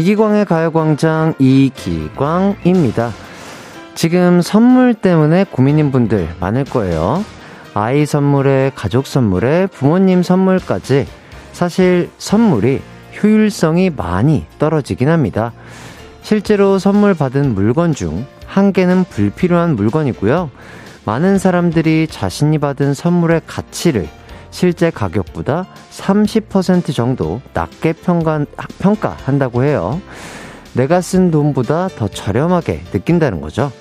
이기광의 가요광장 이기광입니다. 지금 선물 때문에 고민인 분들 많을 거예요. 아이 선물에 가족 선물에 부모님 선물까지 사실 선물이 효율성이 많이 떨어지긴 합니다. 실제로 선물 받은 물건 중 한 개는 불필요한 물건이고요. 많은 사람들이 자신이 받은 선물의 가치를 실제 가격보다 30% 정도 낮게 평가, 평가한다고 해요. 내가 쓴 돈보다 더 저렴하게 느낀다는 거죠.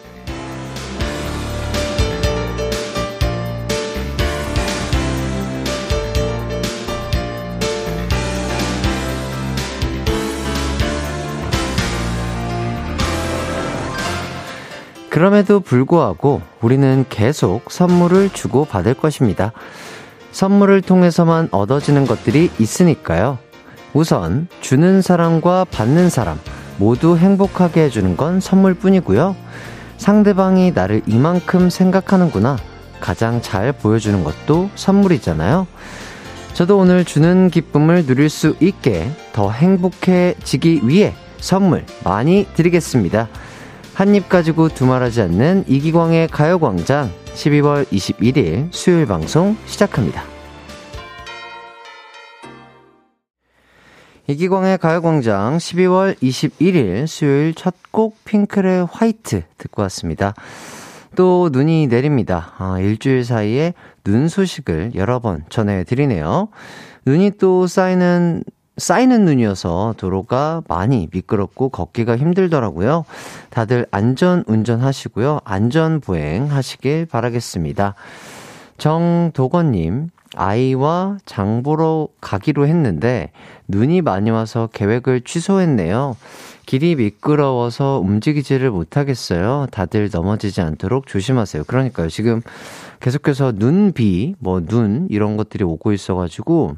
그럼에도 불구하고 우리는 계속 선물을 주고 받을 것입니다. 선물을 통해서만 얻어지는 것들이 있으니까요. 우선 주는 사람과 받는 사람 모두 행복하게 해주는 건 선물뿐이고요. 상대방이 나를 이만큼 생각하는구나 가장 잘 보여주는 것도 선물이잖아요. 저도 오늘 주는 기쁨을 누릴 수 있게 더 행복해지기 위해 선물 많이 드리겠습니다. 한 입 가지고 두말하지 않는 이기광의 가요광장 12월 21일 수요일 방송 시작합니다. 이기광의 가요광장 12월 21일 수요일 첫 곡 핑클의 화이트 듣고 왔습니다. 또 눈이 내립니다. 아, 일주일 사이에 눈 소식을 여러 번 전해드리네요. 눈이 또 쌓이는 쌓이는 눈이어서 도로가 많이 미끄럽고 걷기가 힘들더라고요. 다들 안전 운전하시고요. 안전 보행 하시길 바라겠습니다. 정도건님, 아이와 장 보러 가기로 했는데 눈이 많이 와서 계획을 취소했네요. 길이 미끄러워서 움직이지를 못하겠어요. 다들 넘어지지 않도록 조심하세요. 그러니까요. 지금 계속해서 눈, 비, 뭐 눈, 이런 것들이 오고 있어가지고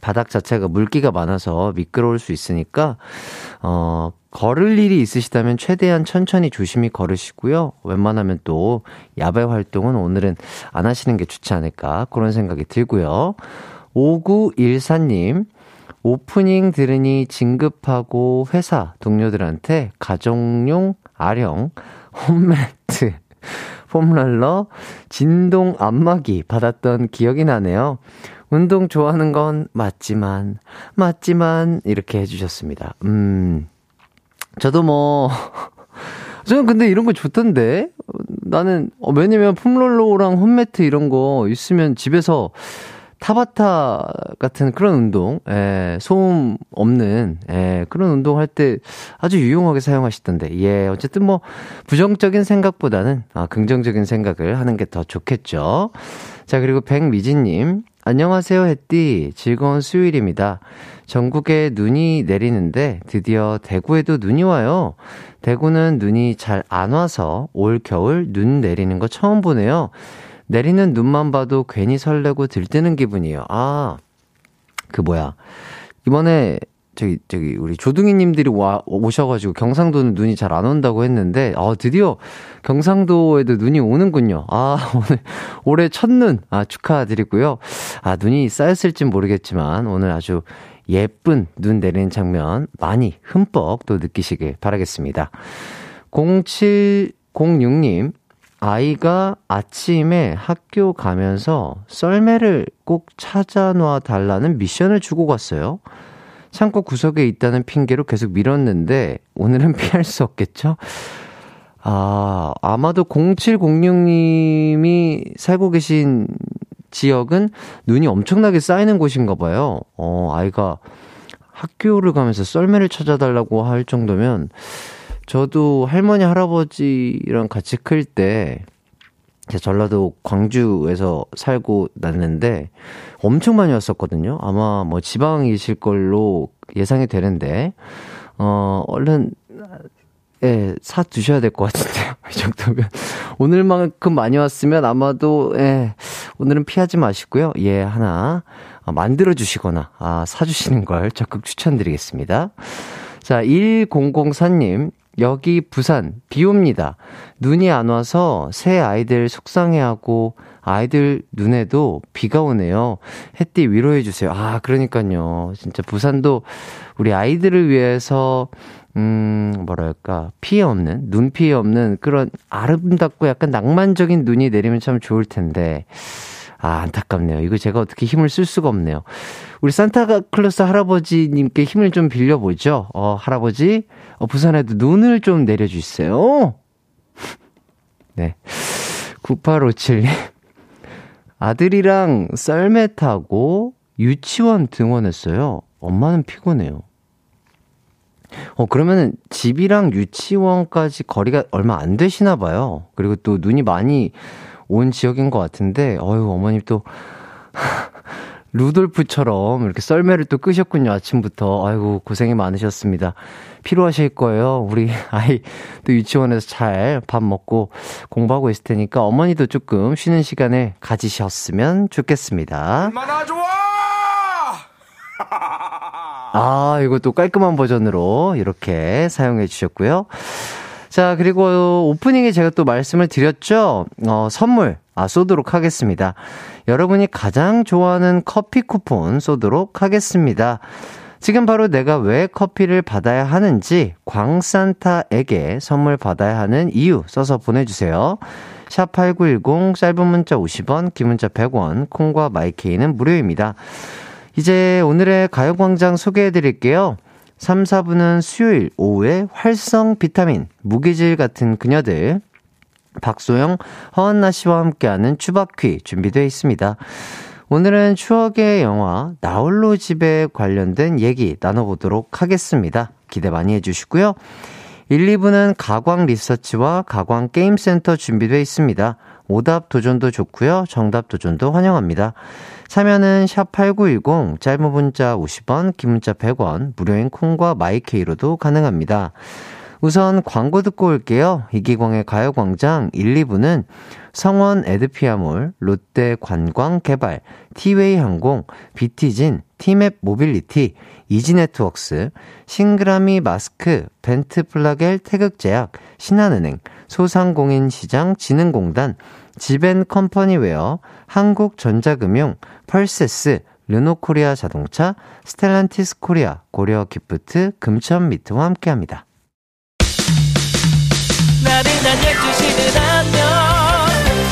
바닥 자체가 물기가 많아서 미끄러울 수 있으니까, 어, 걸을 일이 있으시다면 최대한 천천히 조심히 걸으시고요. 웬만하면 또 야외 활동은 오늘은 안 하시는 게 좋지 않을까. 그런 생각이 들고요. 5914님, 오프닝 들으니 진급하고 회사 동료들한테 가정용 아령, 홈매트, 폼롤러, 진동 안마기 받았던 기억이 나네요. 운동 좋아하는 건 맞지만, 맞지만, 이렇게 해주셨습니다. 음, 저도 뭐, 저는 근데 이런 거 좋던데? 나는, 어, 왜냐면 폼롤러랑 홈매트 이런 거 있으면 집에서 타바타 같은 그런 운동, 예, 소음 없는, 예, 그런 운동 할 때 아주 유용하게 사용하시던데, 예, 어쨌든 뭐, 부정적인 생각보다는, 아, 긍정적인 생각을 하는 게 더 좋겠죠. 자, 그리고 백미진님, 안녕하세요, 햇띠. 즐거운 수요일입니다. 전국에 눈이 내리는데 드디어 대구에도 눈이 와요. 대구는 눈이 잘 안 와서 올 겨울 눈 내리는 거 처음 보네요. 내리는 눈만 봐도 괜히 설레고 들뜨는 기분이에요. 아, 그 뭐야. 이번에 저기 저기 우리 조둥이 님들이 와 오셔가지고 경상도는 눈이 잘 안 온다고 했는데 어 드디어 경상도에도 눈이 오는군요. 아 오늘 올해 첫눈 아 축하드리고요. 아 눈이 쌓였을진 모르겠지만 오늘 아주 예쁜 눈 내리는 장면 많이 흠뻑 또 느끼시길 바라겠습니다. 0706님 아이가 아침에 학교 가면서 썰매를 꼭 찾아놔 달라는 미션을 주고 갔어요. 창고 구석에 있다는 핑계로 계속 밀었는데 오늘은 피할 수 없겠죠? 아, 아마도 0706님이 살고 계신 지역은 눈이 엄청나게 쌓이는 곳인가 봐요. 어, 아이가 학교를 가면서 썰매를 찾아달라고 할 정도면 저도 할머니, 할아버지랑 같이 클 때, 제 전라도 광주에서 살고 났는데 엄청 많이 왔었거든요. 아마 뭐 지방이실 걸로 예상이 되는데, 어, 얼른, 예, 사 두셔야 될 것 같은데요. 이 정도면. 오늘만큼 많이 왔으면 아마도, 예, 오늘은 피하지 마시고요. 예, 하나, 만들어 주시거나, 아, 사주시는 걸 적극 추천드리겠습니다. 자, 1004님, 여기 부산 비 옵니다. 눈이 안 와서 새 아이들 속상해하고 아이들 눈에도 비가 오네요. 햇띠 위로해 주세요. 아, 그러니까요. 진짜 부산도 우리 아이들을 위해서, 음, 뭐랄까, 피해 없는, 눈 피해 없는 그런 아름답고 약간 낭만적인 눈이 내리면 참 좋을 텐데. 아, 안타깝네요. 이거 제가 어떻게 힘을 쓸 수가 없네요. 우리 산타클로스 할아버지님께 힘을 좀 빌려보죠. 어, 할아버지, 어, 부산에도 눈을 좀 내려주세요. 네. 9857님. 아들이랑 썰매 타고 유치원 등원했어요. 엄마는 피곤해요. 어, 그러면은 집이랑 유치원까지 거리가 얼마 안 되시나 봐요. 그리고 또 눈이 많이 온 지역인 것 같은데, 어유 어머님 또, 루돌프처럼 이렇게 썰매를 또 끄셨군요, 아침부터. 아이고, 고생이 많으셨습니다. 필요하실 거예요. 우리 아이 또 유치원에서 잘 밥 먹고 공부하고 있을 테니까 어머니도 조금 쉬는 시간을 가지셨으면 좋겠습니다. 얼마나 좋아! 아, 이거 또 깔끔한 버전으로 이렇게 사용해 주셨고요. 자, 그리고 오프닝에 제가 또 말씀을 드렸죠. 어, 선물, 아, 쏘도록 하겠습니다. 여러분이 가장 좋아하는 커피 쿠폰 쏘도록 하겠습니다. 지금 바로 내가 왜 커피를 받아야 하는지 광산타에게 선물 받아야 하는 이유 써서 보내주세요. 샵8910 짧은 문자 50원, 긴 문자 100원, 콩과 마이케이는 무료입니다. 이제 오늘의 가요광장 소개해 드릴게요. 3, 4분은 수요일 오후에 활성 비타민, 무기질 같은 그녀들, 박소영, 허언나 씨와 함께하는 추바퀴 준비되어 있습니다. 오늘은 추억의 영화 나홀로 집에 관련된 얘기 나눠보도록 하겠습니다. 기대 많이 해주시고요. 1, 2부는 가광 리서치와 가광 게임센터 준비되어 있습니다. 오답 도전도 좋고요. 정답 도전도 환영합니다. 참여는 샵8910 짧은 문자 50원, 긴 문자 100원, 무료인 콩과 마이K로도 가능합니다. 우선 광고 듣고 올게요. 이기광의 가요광장 1, 2부는 성원 에드피아몰, 롯데 관광 개발, 티웨이 항공, 비티진, 티맵 모빌리티, 이지네트웍스, 싱그라미 마스크, 벤트 플라겔 태극제약, 신한은행, 소상공인시장 진흥공단, 지벤 컴퍼니웨어, 한국전자금융, 펄세스, 르노코리아 자동차, 스텔란티스 코리아, 고려 기프트, 함께합니다. 12시는 안녕.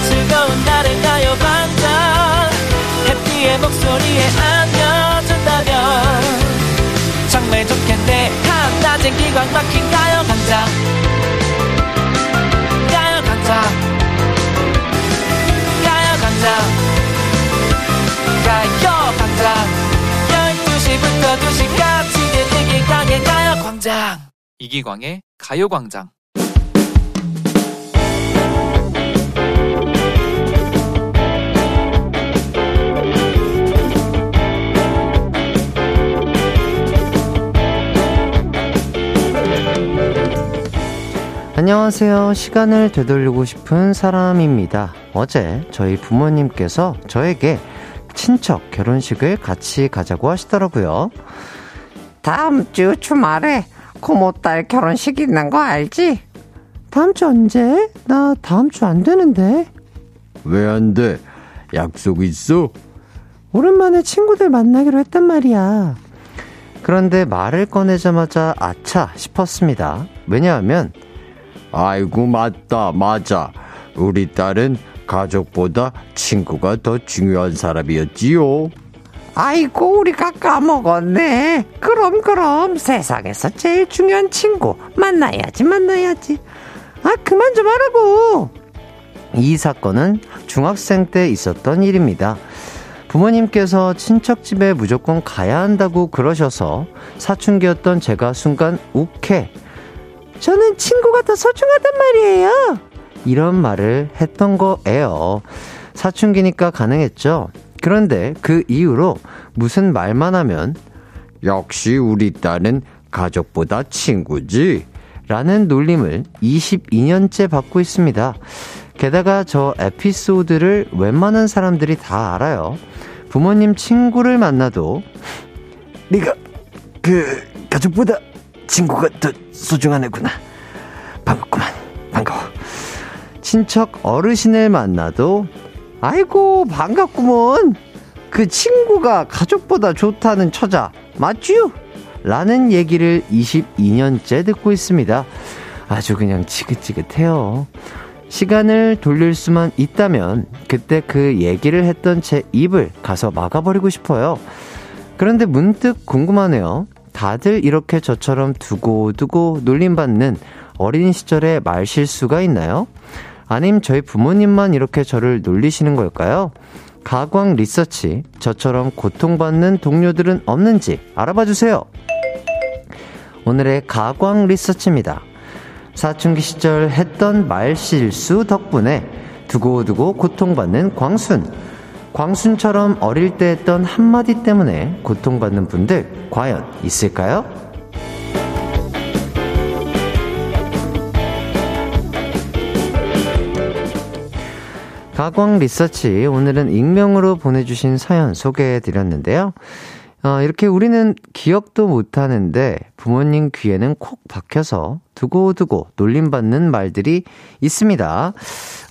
즐거운 날을 가요 막힌 가요 반짝 12시부터 2시까지 이기광의 가요광장 이기광의 가요광장 안녕하세요. 시간을 되돌리고 싶은 사람입니다. 어제 저희 부모님께서 저에게 친척 결혼식을 같이 가자고 하시더라고요. 다음 주 주말에 고모 딸 결혼식 있는 거 알지? 다음 주 언제? 나 다음 주 안 되는데. 왜 안 돼? 약속 있어? 오랜만에 친구들 만나기로 했단 말이야. 그런데 말을 꺼내자마자 아차 싶었습니다. 왜냐하면 아이고, 맞다, 맞아. 우리 딸은 가족보다 친구가 더 중요한 사람이었지요. 아이고, 우리가 까먹었네. 그럼, 그럼, 세상에서 제일 중요한 친구. 만나야지, 만나야지. 아, 그만 좀 하라고. 이 사건은 중학생 때 있었던 일입니다. 부모님께서 친척 집에 무조건 가야 한다고 그러셔서 사춘기였던 제가 순간 욱해 저는 친구가 더 소중하단 말이에요. 이런 말을 했던 거예요. 사춘기니까 가능했죠. 그런데 그 이후로 무슨 말만 하면 역시 우리 딸은 가족보다 친구지. 라는 놀림을 22년째 받고 있습니다. 게다가 저 에피소드를 웬만한 사람들이 다 알아요. 부모님 친구를 만나도 네가 그 가족보다 친구가 더 소중한 애구나. 반가워. 친척 어르신을 만나도, 아이고, 반갑구먼. 그 친구가 가족보다 좋다는 처자, 맞쥬? 라는 얘기를 22년째 듣고 있습니다. 아주 그냥 지긋지긋해요. 시간을 돌릴 수만 있다면 그때 그 얘기를 했던 제 입을 가서 막아버리고 싶어요. 그런데 문득 궁금하네요. 다들 이렇게 저처럼 두고두고 놀림받는 어린 시절의 말 실수가 있나요? 아님 저희 부모님만 이렇게 저를 놀리시는 걸까요? 가광 리서치, 저처럼 고통받는 동료들은 없는지 알아봐 주세요. 오늘의 가광 리서치입니다. 사춘기 시절 했던 말 실수 덕분에 두고두고 고통받는 광순. 광순처럼 어릴 때 했던 한마디 때문에 고통받는 분들 과연 있을까요? 가광 리서치 오늘은 익명으로 보내주신 사연 소개해 드렸는데요. 어, 이렇게 우리는 기억도 못하는데 부모님 귀에는 콕 박혀서 두고두고 놀림받는 말들이 있습니다.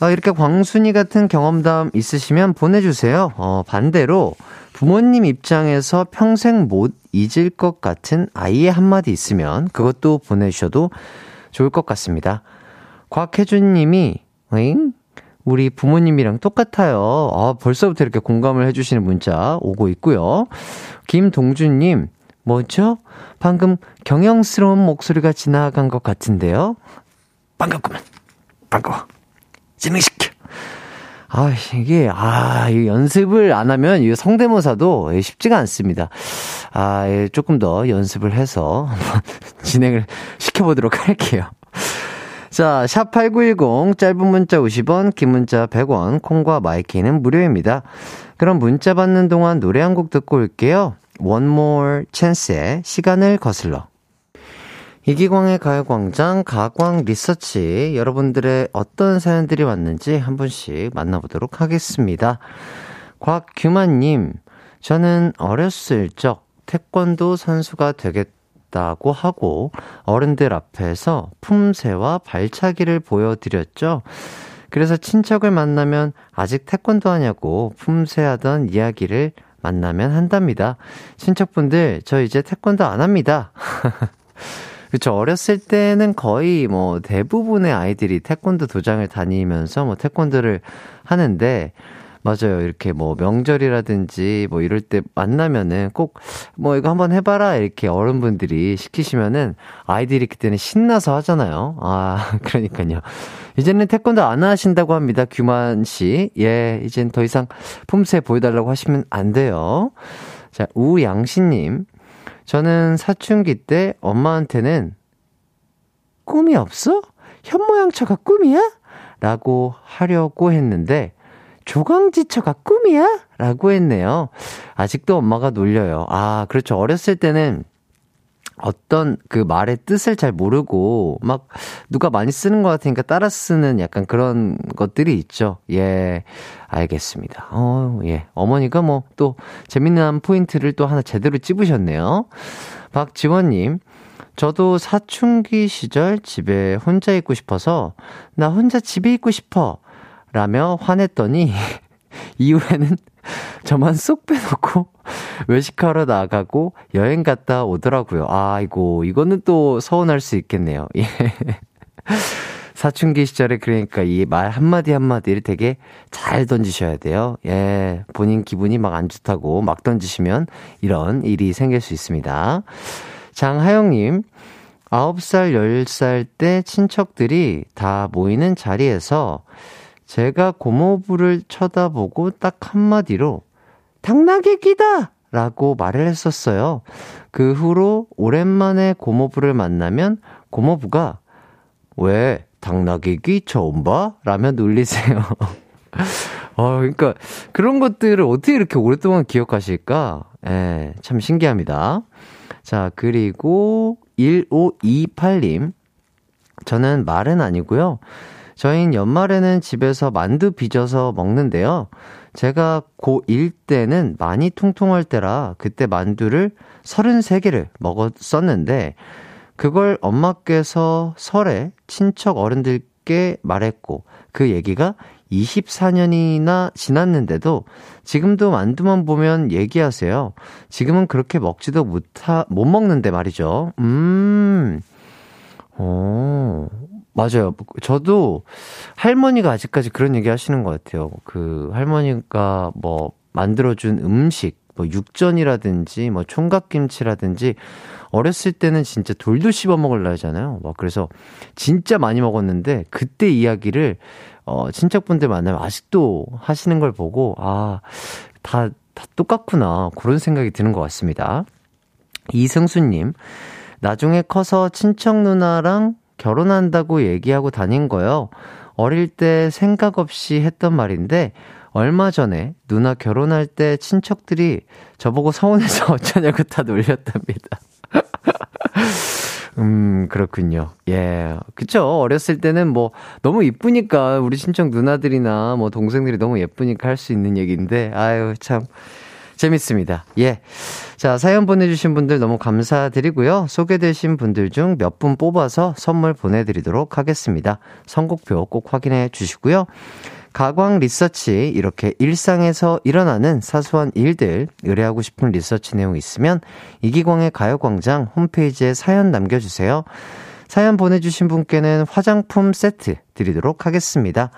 어, 이렇게 광순이 같은 경험담 있으시면 보내주세요. 어, 반대로 부모님 입장에서 평생 못 잊을 것 같은 아이의 한마디 있으면 그것도 보내주셔도 좋을 것 같습니다. 곽혜준 님이, 잉? 우리 부모님이랑 똑같아요. 아, 벌써부터 이렇게 공감을 해주시는 문자 오고 있고요. 김동준님, 뭐죠? 방금 경영스러운 목소리가 지나간 것 같은데요? 반갑구만. 반가워. 진행시켜. 아, 이게, 아, 이 연습을 안 하면 이 성대모사도 쉽지가 않습니다. 아, 예, 조금 더 연습을 해서 한번 진행을 시켜보도록 할게요. 자, 샵8910, 짧은 문자 50원, 긴 문자 100원, 콩과 마이K는 무료입니다. 그럼 문자 받는 동안 노래 한 곡 듣고 올게요. One More Chance의 시간을 거슬러. 이기광의 가요광장 가광 리서치 여러분들의 어떤 사연들이 왔는지 한 분씩 만나보도록 하겠습니다. 곽규만님, 저는 어렸을 적 태권도 선수가 되겠다. 있다고 하고 어른들 앞에서 품새와 발차기를 보여드렸죠. 그래서 친척을 만나면 아직 태권도 하냐고 품새하던 이야기를 만나면 한답니다. 친척분들, 저 이제 태권도 안 합니다. 그쵸. 어렸을 때는 거의 뭐 대부분의 아이들이 태권도 도장을 다니면서 뭐 태권도를 하는데, 맞아요. 이렇게 뭐 명절이라든지 뭐 이럴 때 만나면은 꼭 뭐 이거 한번 해봐라 이렇게 어른분들이 시키시면은 아이들이 그때는 신나서 하잖아요. 아, 그러니까요. 이제는 태권도 안 하신다고 합니다. 규만 씨. 예, 이젠 더 이상 품새 보여달라고 하시면 안 돼요. 자, 우양씨님. 저는 사춘기 때 엄마한테는 꿈이 없어? 현모양처가 꿈이야? 라고 하려고 했는데 조강지처가 꿈이야? 라고 했네요. 아직도 엄마가 놀려요. 아, 그렇죠. 어렸을 때는 어떤 그 말의 뜻을 잘 모르고 막 누가 많이 쓰는 것 같으니까 따라 쓰는 약간 그런 것들이 있죠. 예. 알겠습니다. 어, 예. 어머니가 뭐 또 재밌는 포인트를 또 하나 제대로 찝으셨네요. 박지원님. 저도 사춘기 시절 집에 혼자 있고 싶어서 나 혼자 집에 있고 싶어 라며 화냈더니 이후에는 저만 쏙 빼놓고 외식하러 나가고 여행 갔다 오더라고요. 아이고, 이거는 또 서운할 수 있겠네요. 예. 사춘기 시절에 그러니까 이 말 한마디 한마디를 되게 잘 던지셔야 돼요. 예. 본인 기분이 막 안 좋다고 막 던지시면 이런 일이 생길 수 있습니다. 장하영님, 9살, 10살 때 친척들이 다 모이는 자리에서 제가 고모부를 쳐다보고 딱 한마디로 당나귀 귀다! 라고 말을 했었어요. 그 후로 오랜만에 고모부를 만나면 고모부가 왜 당나귀 귀 처음 봐? 라며 놀리세요. 어, 그러니까 그런 것들을 어떻게 이렇게 오랫동안 기억하실까? 예, 참 신기합니다. 자, 그리고 1528님. 저는 말은 아니고요. 저희는 연말에는 집에서 만두 빚어서 먹는데요. 제가 고1 때는 많이 통통할 때라 그때 만두를 33개를 먹었었는데 그걸 엄마께서 설에 친척 어른들 자연스럽게 말했고, 그 얘기가 24년이나 지났는데도 지금도 만두만 보면 얘기하세요. 지금은 그렇게 먹지도 못하, 못 먹는데 말이죠. 음, 어, 맞아요. 저도 할머니가 아직까지 그런 얘기 하시는 것 같아요. 그 할머니가 뭐 만들어준 음식, 뭐 육전이라든지 뭐 총각김치라든지 어렸을 때는 진짜 돌도 씹어 먹을 나이잖아요. 막 그래서 진짜 많이 먹었는데 그때 이야기를 어, 친척분들 만나면 아직도 하시는 걸 보고, 아, 다, 다 똑같구나. 그런 생각이 드는 것 같습니다. 이승수님, 나중에 커서 친척 누나랑 결혼한다고 얘기하고 다닌 거요. 어릴 때 생각 없이 했던 말인데, 얼마 전에 누나 결혼할 때 친척들이 저보고 서운해서 어쩌냐고 다 놀렸답니다. 음, 그렇군요. 예. 그쵸. 어렸을 때는 뭐, 너무 이쁘니까, 우리 친척 누나들이나 뭐, 동생들이 너무 예쁘니까 할 수 있는 얘기인데, 아유, 참, 재밌습니다. 예. 자, 사연 보내주신 분들 너무 감사드리고요. 소개되신 분들 중 몇 분 뽑아서 선물 보내드리도록 하겠습니다. 선곡표 꼭 확인해 주시고요. 가광 리서치 이렇게 일상에서 일어나는 사소한 일들 의뢰하고 싶은 리서치 내용 있으면 이기광의 가요광장 홈페이지에 사연 남겨주세요. 사연 보내주신 분께는 화장품 세트 드리도록 하겠습니다.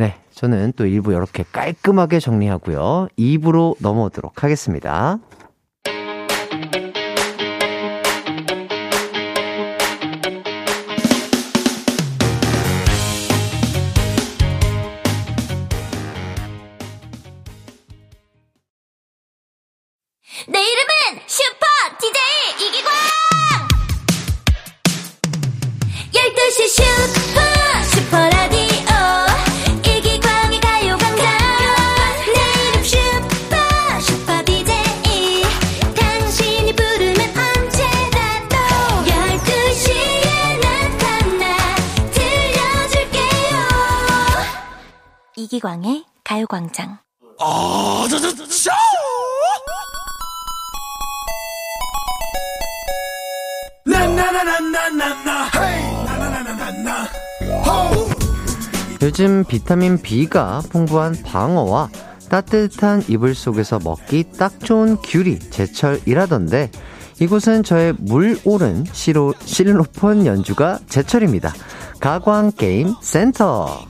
네, 저는 또 1부 이렇게 깔끔하게 정리하고요. 2부로 넘어오도록 하겠습니다. 광의 가요광장 요즘 비타민 B가 풍부한 방어와 따뜻한 이불 속에서 먹기 딱 좋은 귤이 제철이라던데 이곳은 저의 물 오른 시로, 실로폰 연주가 제철입니다. 가광 게임 센터.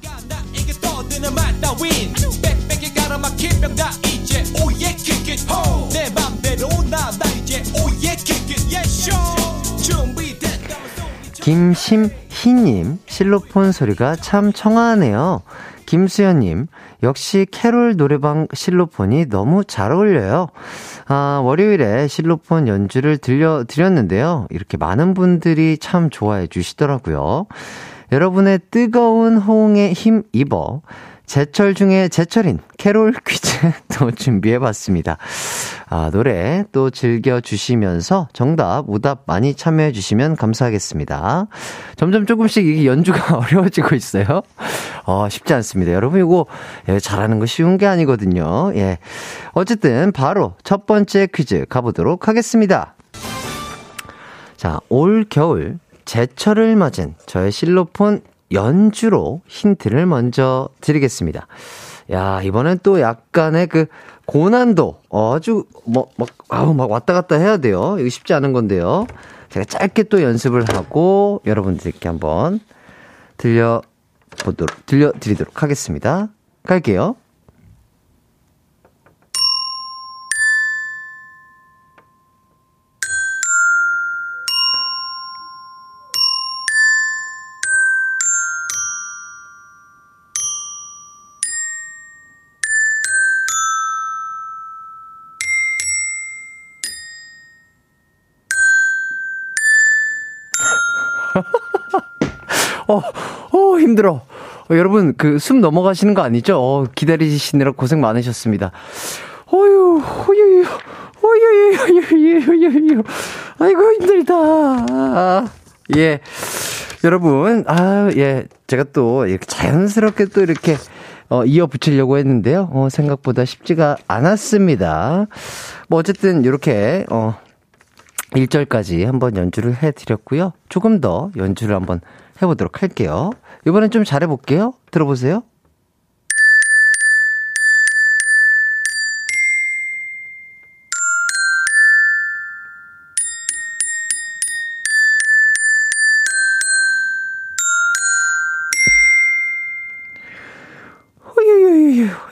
김심희님, 실로폰 소리가 참 청아하네요. 김수현님, 역시 캐롤 노래방 실로폰이 너무 잘 어울려요. 아, 월요일에 실로폰 연주를 들려드렸는데요. 이렇게 많은 분들이 참 좋아해 주시더라고요. 여러분의 뜨거운 호응에 힘입어 제철 중에 제철인 캐롤 퀴즈 또 준비해봤습니다. 아, 노래 또 즐겨주시면서 정답, 오답 많이 참여해주시면 감사하겠습니다. 점점 조금씩 이게 연주가 어려워지고 있어요. 어, 쉽지 않습니다. 여러분, 이거 예, 잘하는 거 쉬운 게 아니거든요. 예. 어쨌든, 바로 첫 번째 퀴즈 가보도록 하겠습니다. 자, 올 겨울 제철을 맞은 저의 실로폰 연주로 힌트를 먼저 드리겠습니다. 야, 이번엔 또 약간의 그 고난도 아주 뭐, 막, 아우, 막 왔다 갔다 해야 돼요. 이거 쉽지 않은 건데요. 제가 짧게 또 연습을 하고 여러분들께 한번 들려보도록, 들려드리도록 하겠습니다. 갈게요. 힘들어. 어, 여러분, 그, 숨 넘어가시는 거 아니죠? 어, 기다리시느라 고생 많으셨습니다. 어유, 어유, 어유, 어유, 어유, 아이고, 힘들다. 아, 예. 여러분, 아, 예. 제가 또 이렇게 자연스럽게 또 이렇게, 어, 이어 붙이려고 했는데요. 어, 생각보다 쉽지가 않았습니다. 뭐, 어쨌든, 이렇게, 어, 1절까지 한번 연주를 해드렸고요. 조금 더 연주를 한번 해보도록 할게요. 이번엔 좀 잘해볼게요. 들어보세요.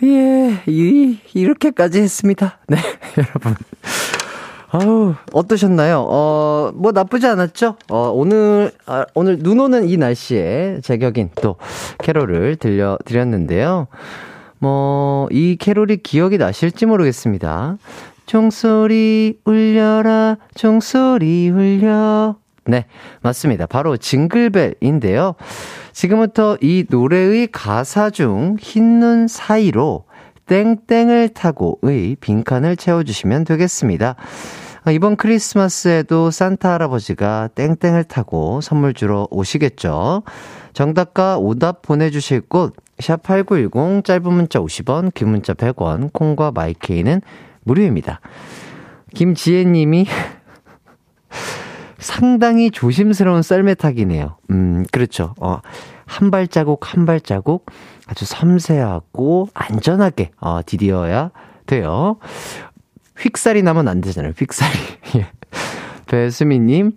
예, 이, 이렇게까지 했습니다. 네, 여러분. 아우, 어떠셨나요? 어, 뭐 나쁘지 않았죠? 어, 오늘, 아, 오늘 눈 오는 이 날씨에 제격인 또 캐롤을 들려드렸는데요. 뭐, 이 캐롤이 기억이 나실지 모르겠습니다. 종소리 울려라, 종소리 울려. 네, 맞습니다. 바로 징글벨인데요. 지금부터 이 노래의 가사 중 흰 눈 사이로 땡땡을 타고의 빈칸을 채워주시면 되겠습니다. 아, 이번 크리스마스에도 산타 할아버지가 땡땡을 타고 선물 주러 오시겠죠. 정답과 오답 보내주실 곳, 샵8910, 짧은 문자 50원, 긴 문자 100원, 콩과 마이케이는 무료입니다. 김지혜님이 상당히 조심스러운 썰매타기네요. 음, 그렇죠. 어, 한 발자국 한 발자국 아주 섬세하고 안전하게 어, 디디어야 돼요. 휙살이 나면 안 되잖아요. 휙살이. 예. 배수미님,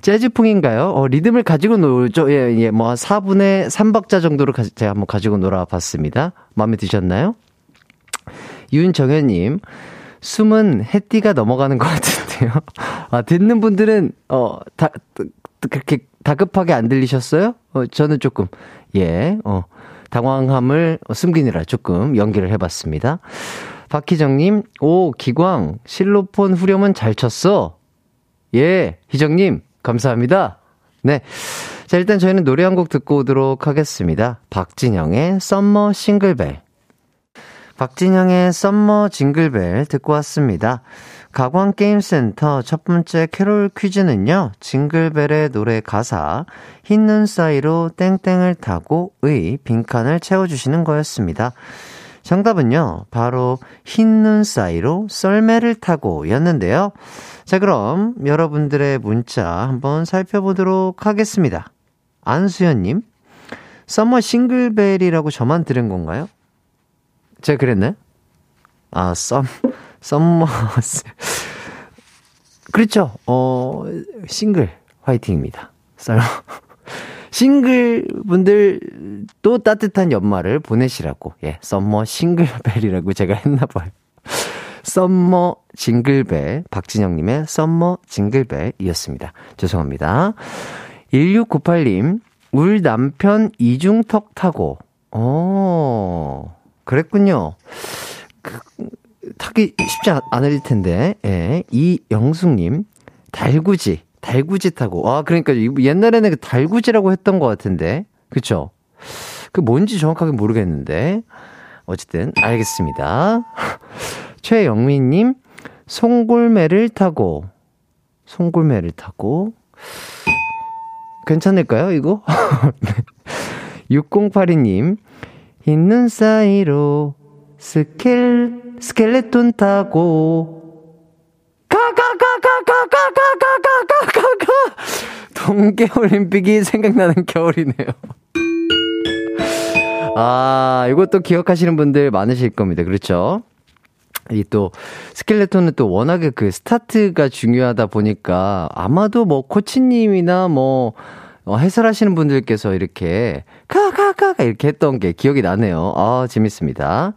재즈풍인가요? 어, 리듬을 가지고 놀죠. 예, 예, 뭐, 4분의 3박자 정도로 가, 제가 한번 가지고 놀아봤습니다. 마음에 드셨나요? 윤정현님, 숨은 해띠가 넘어가는 것 같은데요. 아, 듣는 분들은, 어, 다, 그렇게 다급하게 안 들리셨어요? 어, 저는 조금, 예, 어, 당황함을 숨기느라 조금 연기를 해봤습니다. 박희정님, 오, 기광, 실로폰 후렴은 잘 쳤어. 예, 희정님, 감사합니다. 네. 자, 일단 저희는 노래 한 곡 듣고 오도록 하겠습니다. 박진영의 Summer Single Bell. 박진영의 Summer Jingle Bell 듣고 왔습니다. 가광게임센터 첫 번째 캐롤 퀴즈는요, Jingle Bell의 노래 가사, 흰 눈 사이로 땡땡을 타고 의 빈칸을 채워주시는 거였습니다. 정답은요, 바로 흰 눈 사이로 썰매를 타고 였는데요. 자, 그럼 여러분들의 문자 한번 살펴보도록 하겠습니다. 안수연님, Summer Single Bell이라고 저만 들은 건가요? 제가 그랬나요? 아, Sum, Summer, 그렇죠. 어, 싱글 화이팅입니다. 썰 싱글 분들 또 따뜻한 연말을 보내시라고. 예, Summer Single Bell이라고 제가 했나 봐요. Summer Jingle Bell 박진영님의 Summer Jingle Bell이었습니다. 죄송합니다. 1698님 울 남편 이중턱 타고 어 그랬군요. 그, 타기 쉽지 않을 텐데, 예. 이영숙님, 달구지, 달구지 타고. 아, 그러니까 옛날에는 그 달구지라고 했던 것 같은데. 그쵸? 그 뭔지 정확하게 모르겠는데. 어쨌든, 알겠습니다. 최영민님, 송골매를 타고. 송골매를 타고. 괜찮을까요, 이거? 6082님, 있는 사이로 스켈, 스켈레톤 타고 가가가가가가가가가가가가 동계올림픽이 생각나는 겨울이네요. 아, 이것도 기억하시는 분들 많으실 겁니다. 그렇죠? 이 또, 스켈레톤은 또 워낙에 그 스타트가 중요하다 보니까 아마도 뭐 코치님이나 뭐, 어, 해설하시는 분들께서 이렇게 가가가가 이렇게 했던 게 기억이 나네요. 아 재밌습니다.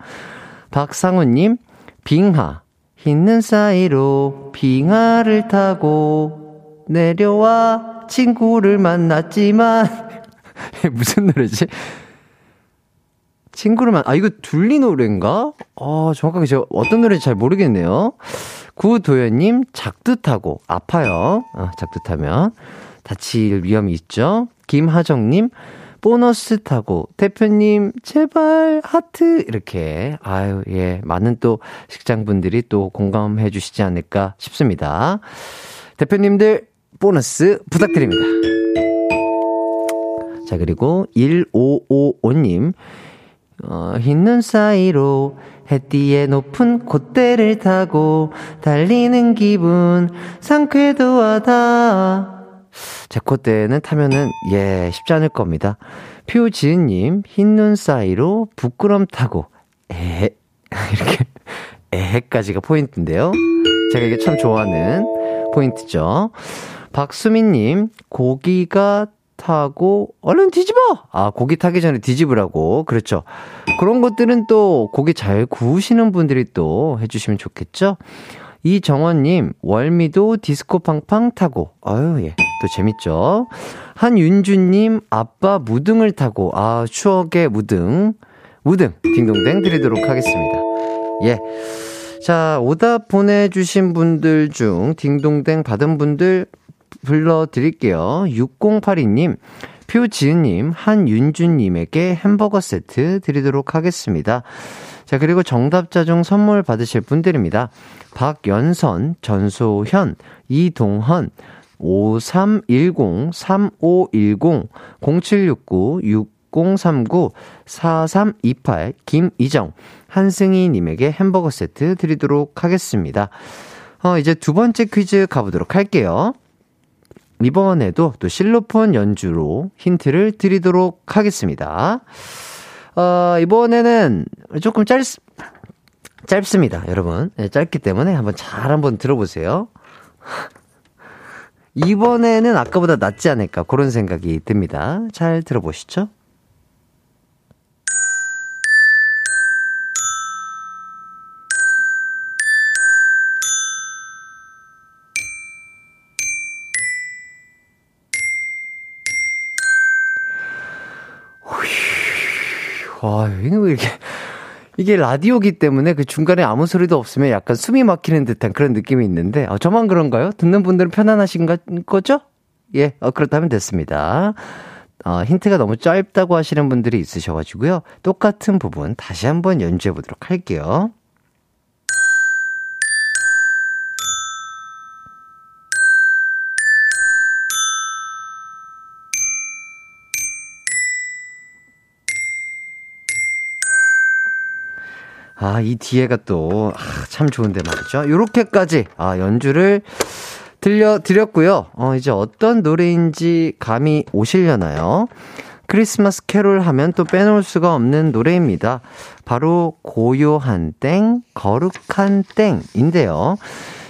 박상우님 빙하 있는 사이로 빙하를 타고 내려와 친구를 만났지만 무슨 노래지? 친구를 만, 아, 이거 둘리 노래인가? 아, 정확하게 제가 어떤 노래인지 잘 모르겠네요. 구도현님, 작두타고, 아파요. 아, 작두타면. 다칠 위험이 있죠. 김하정님, 보너스 타고, 대표님, 제발, 하트, 이렇게, 아유, 예, 많은 또 식장분들이 또 공감해 주시지 않을까 싶습니다. 대표님들, 보너스 부탁드립니다. 자, 그리고 1555님, 어, 흰눈 사이로 해띠의 높은 콧대를 타고 달리는 기분 상쾌도 하다. 제 콧대는 타면은, 예, 쉽지 않을 겁니다. 표지은님, 흰 눈 사이로 부끄럼 타고, 에, 이렇게, 에헤까지가 포인트인데요. 제가 이게 참 좋아하는 포인트죠. 박수민님, 고기가 타고, 얼른 뒤집어! 아, 고기 타기 전에 뒤집으라고. 그렇죠. 그런 것들은 또 고기 잘 구우시는 분들이 또 해주시면 좋겠죠? 이정원님, 월미도 디스코 팡팡 타고, 아유, 예, 또 재밌죠? 한윤주님, 아빠 무등을 타고, 아, 추억의 무등, 무등, 딩동댕 드리도록 하겠습니다. 예. 자, 오답 보내주신 분들 중 딩동댕 받은 분들 불러드릴게요. 6082님, 표지은님, 한윤주님에게 햄버거 세트 드리도록 하겠습니다. 자, 그리고 정답자 중 선물 받으실 분들입니다. 박연선, 전소현, 이동헌, 5310, 3510, 0769, 6039, 4328, 김이정, 한승희님에게 햄버거 세트 드리도록 하겠습니다. 어, 이제 두 번째 퀴즈 가보도록 할게요. 이번에도 또 실로폰 연주로 힌트를 드리도록 하겠습니다. 어, 이번에는 조금 짧, 짧습니다, 여러분. 네, 짧기 때문에 한번 잘 한번 들어보세요. 이번에는 아까보다 낫지 않을까, 그런 생각이 듭니다. 잘 들어보시죠. 와, 이게 왜 이렇게, 이게 라디오기 때문에 그 중간에 아무 소리도 없으면 약간 숨이 막히는 듯한 그런 느낌이 있는데, 어, 저만 그런가요? 듣는 분들은 편안하신 거죠? 예, 어, 그렇다면 됐습니다. 어, 힌트가 너무 짧다고 하시는 분들이 있으셔가지고요. 똑같은 부분 다시 한번 연주해 보도록 할게요. 아, 이 뒤에가 또, 아, 참 좋은데 말이죠. 요렇게까지, 아, 연주를 들려드렸고요. 어, 이제 어떤 노래인지 감이 오시려나요? 크리스마스 캐롤 하면 또 빼놓을 수가 없는 노래입니다. 바로 고요한 땡, 거룩한 땡인데요.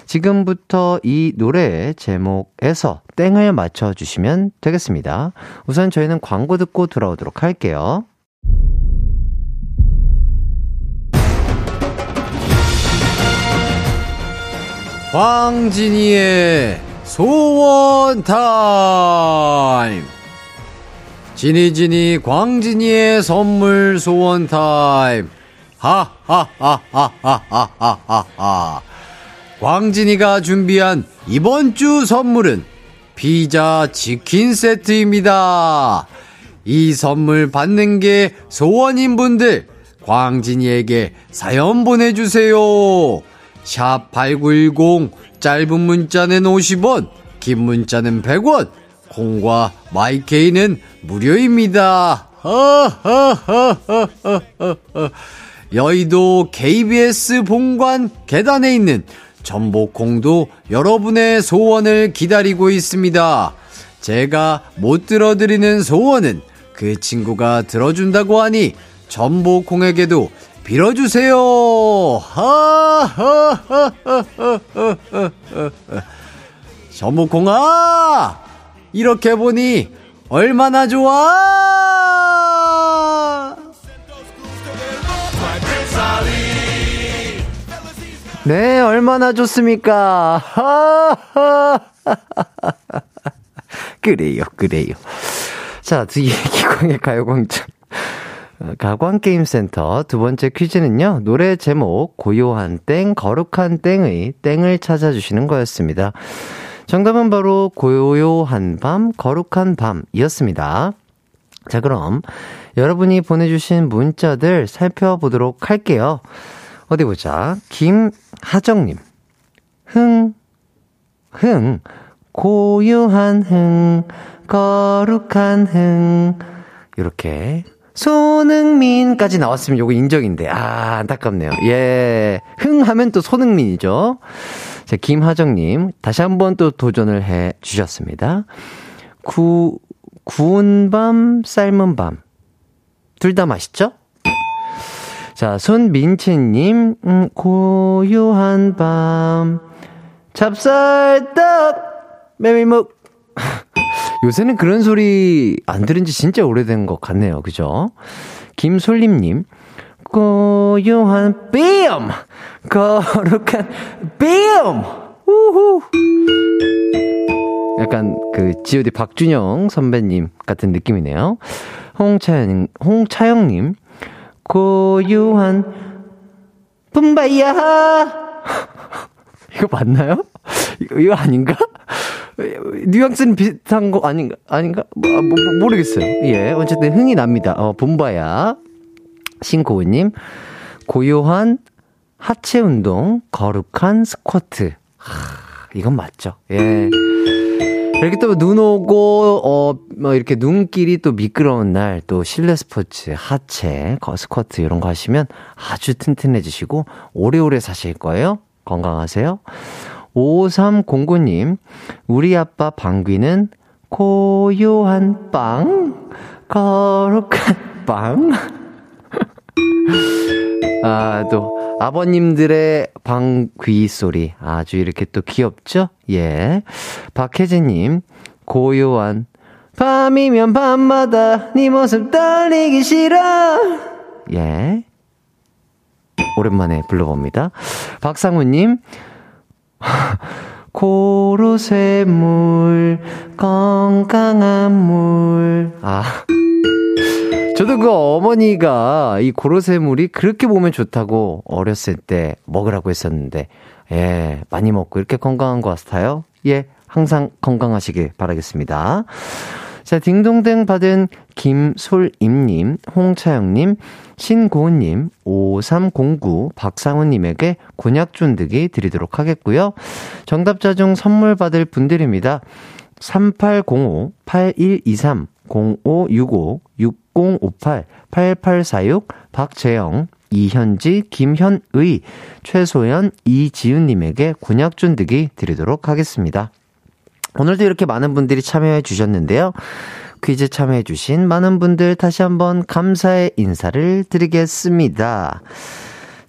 지금부터 이 노래의 제목에서 땡을 맞춰주시면 되겠습니다. 우선 저희는 광고 듣고 돌아오도록 할게요. 광진이의 소원 타임! 진이 진이 광진이의 선물 소원 타임! 하하하하하하하! 광진이가 준비한 이번 주 선물은 피자 치킨 세트입니다. 이 선물 받는 게 소원인 분들, 광진이에게 사연 보내주세요. 샵 8910 짧은 문자는 50원 긴 문자는 100원 콩과 마이케이는 무료입니다. 여의도 KBS 본관 계단에 있는 전복콩도 여러분의 소원을 기다리고 있습니다. 제가 못 들어드리는 소원은 그 친구가 들어준다고 하니 전복콩에게도 빌어주세요. 전무콩아, 이렇게 보니 얼마나 좋아! 네, 얼마나 좋습니까? 그래요, 그래요. 자, 뒤에 기광의 가요광장. 가광게임센터 두 번째 퀴즈는요, 노래 제목, 고요한 땡, 거룩한 땡의 땡을 찾아주시는 거였습니다. 정답은 바로 고요한 밤, 거룩한 밤이었습니다. 자, 그럼 여러분이 보내주신 문자들 살펴보도록 할게요. 어디 보자. 김하정님. 흥, 흥, 고요한 흥, 거룩한 흥. 이렇게 손흥민까지 나왔으면 요거 인정인데. 아, 안타깝네요. 예. 흥 하면 또 손흥민이죠. 자, 김하정님, 다시 한번 또 도전을 해 주셨습니다. 구, 구운 밤, 삶은 밤. 둘 다 맛있죠? 자, 손민채님, 음, 고요한 밤, 찹쌀떡, 메밀묵. 요새는 그런 소리 안 들은 지 진짜 오래된 것 같네요. 그죠? 김솔림님, 고요한 삐엄! 거룩한 삐엄! 우후! 약간 그 GOD 박준영 선배님 같은 느낌이네요. 홍차영, 홍차영님, 고요한 뿜바이야! 이거 맞나요? 이거, 이거 아닌가? 뉘앙스는 비슷한 거 아닌가? 아닌가? 뭐, 뭐, 뭐, 모르겠어요. 예. 어쨌든 흥이 납니다. 어, 봄바야. 신고우님, 고요한 하체 운동, 거룩한 스쿼트. 하, 이건 맞죠. 예. 이렇게 또 눈 오고, 어, 뭐 이렇게 눈길이 또 미끄러운 날, 또 실내 스포츠, 하체, 스쿼트 이런 거 하시면 아주 튼튼해지시고, 오래오래 사실 거예요. 건강하세요. 5309님, 우리 아빠 방귀는 고요한 빵, 거룩한 빵. 아, 또, 아버님들의 방귀 소리. 아주 이렇게 또 귀엽죠? 예. 박혜진님, 고요한, 밤이면 밤마다 네 모습 떨리기 싫어. 예. 오랜만에 불러봅니다. 박상우님, 고로쇠물, 건강한 물. 아. 저도 그 어머니가 이 고로쇠물이 그렇게 보면 좋다고 어렸을 때 먹으라고 했었는데, 예, 많이 먹고 이렇게 건강한 것 같아요. 예, 항상 건강하시길 바라겠습니다. 자, 딩동댕 받은 김솔임님, 홍차영님, 신고은님, 5309, 박상훈님에게 곤약 쫀득이 드리도록 하겠고요. 정답자 중 선물 받을 분들입니다. 3805, 8123, 0565, 6058, 8846, 박재영, 이현지, 김현의, 최소연, 이지윤님에게 곤약 쫀득이 드리도록 하겠습니다. 오늘도 이렇게 많은 분들이 참여해 주셨는데요. 퀴즈 참여해 주신 많은 분들 다시 한번 감사의 인사를 드리겠습니다.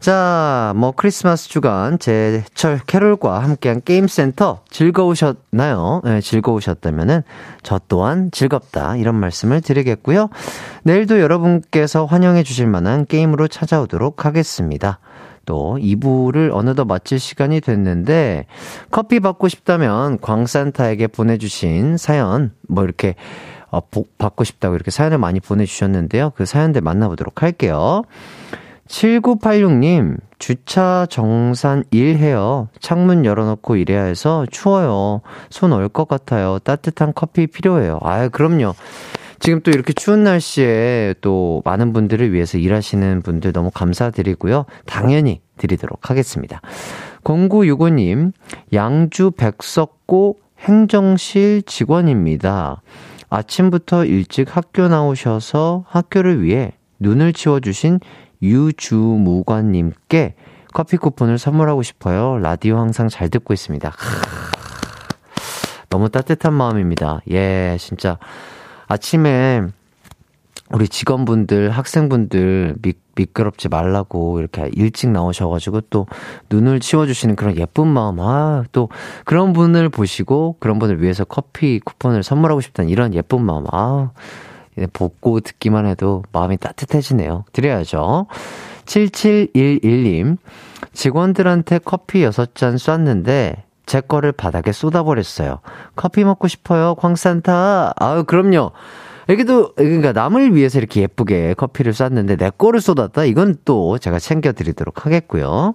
자, 뭐 크리스마스 주간 제철 캐롤과 함께한 게임센터 즐거우셨나요? 네, 즐거우셨다면은 저 또한 즐겁다 이런 말씀을 드리겠고요. 내일도 여러분께서 환영해 주실 만한 게임으로 찾아오도록 하겠습니다. 또 2부를 어느덧 마칠 시간이 됐는데 커피 받고 싶다면 광산타에게 보내주신 사연 뭐 이렇게 어, 복 받고 싶다고 이렇게 사연을 많이 보내주셨는데요. 그 사연들 만나보도록 할게요. 7986님, 주차 정산 일해요. 창문 열어놓고 일해야 해서 추워요. 손 얼 것 같아요. 따뜻한 커피 필요해요. 아유, 그럼요. 지금 또 이렇게 추운 날씨에 또 많은 분들을 위해서 일하시는 분들 너무 감사드리고요. 당연히 드리도록 하겠습니다. 0965님, 양주 백석고 행정실 직원입니다. 아침부터 일찍 학교 나오셔서 학교를 위해 눈을 치워주신 유주무관님께 커피 쿠폰을 선물하고 싶어요. 라디오 항상 잘 듣고 있습니다. 너무 따뜻한 마음입니다. 예, 진짜. 아침에 우리 직원분들, 학생분들 미, 미끄럽지 말라고 이렇게 일찍 나오셔가지고 또 눈을 치워주시는 그런 예쁜 마음, 아, 또 그런 분을 보시고 그런 분을 위해서 커피 쿠폰을 선물하고 싶다는 이런 예쁜 마음, 아, 복고 듣기만 해도 마음이 따뜻해지네요. 드려야죠. 7711님, 직원들한테 커피 6잔 쐈는데 제 거를 바닥에 쏟아버렸어요. 커피 먹고 싶어요, 광산타. 아유, 그럼요. 여기도, 그러니까 남을 위해서 이렇게 예쁘게 커피를 쐈는데 내 거를 쏟았다? 이건 또 제가 챙겨드리도록 하겠고요.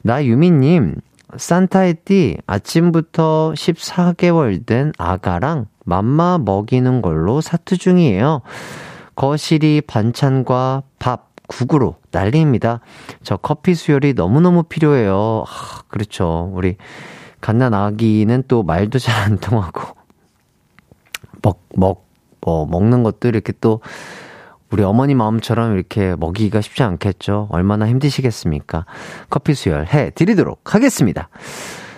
나유미님, 산타의 띠 아침부터 14개월 된 아가랑 맘마 먹이는 걸로 사투 중이에요. 거실이 반찬과 밥, 국으로 난리입니다. 저 커피 수혈이 너무너무 필요해요. 아, 그렇죠. 우리 갓난 아기는 또 말도 잘 안 통하고 먹, 먹, 뭐, 먹는 것도 이렇게 또 우리 어머니 마음처럼 이렇게 먹이기가 쉽지 않겠죠. 얼마나 힘드시겠습니까? 커피 수혈 해 드리도록 하겠습니다.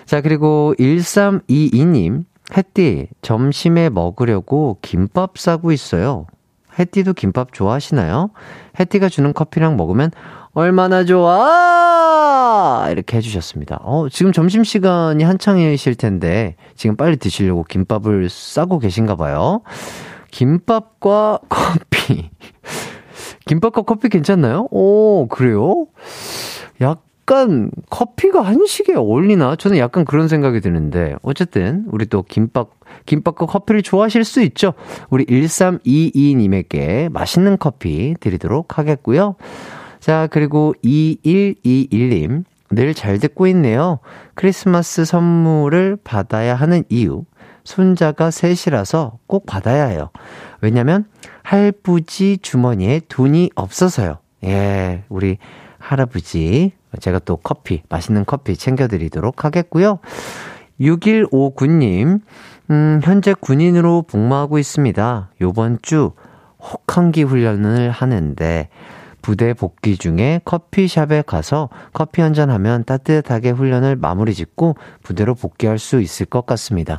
자, 그리고 1322님, 햇띠, 점심에 먹으려고 김밥 싸고 있어요. 햇띠도 김밥 좋아하시나요? 햇띠가 주는 커피랑 먹으면 얼마나 좋아! 이렇게 해주셨습니다. 어, 지금 점심시간이 한창이실 텐데, 지금 빨리 드시려고 김밥을 싸고 계신가 봐요. 김밥과 커피. 김밥과 커피 괜찮나요? 오, 그래요? 약간 커피가 한식에 어울리나? 저는 약간 그런 생각이 드는데, 어쨌든, 우리 또 김밥, 김밥과 커피를 좋아하실 수 있죠? 우리 1322님에게 맛있는 커피 드리도록 하겠고요. 자, 그리고 2121님, 늘 잘 듣고 있네요. 크리스마스 선물을 받아야 하는 이유. 손자가 셋이라서 꼭 받아야 해요. 왜냐면 할부지 주머니에 돈이 없어서요. 예, 우리 할아버지 제가 또 커피, 맛있는 커피 챙겨드리도록 하겠고요. 6159님, 음, 현재 군인으로 복무하고 있습니다. 요번 주 혹한기 훈련을 하는데 부대 복귀 중에 커피샵에 가서 커피 한잔 하면 따뜻하게 훈련을 마무리 짓고 부대로 복귀할 수 있을 것 같습니다.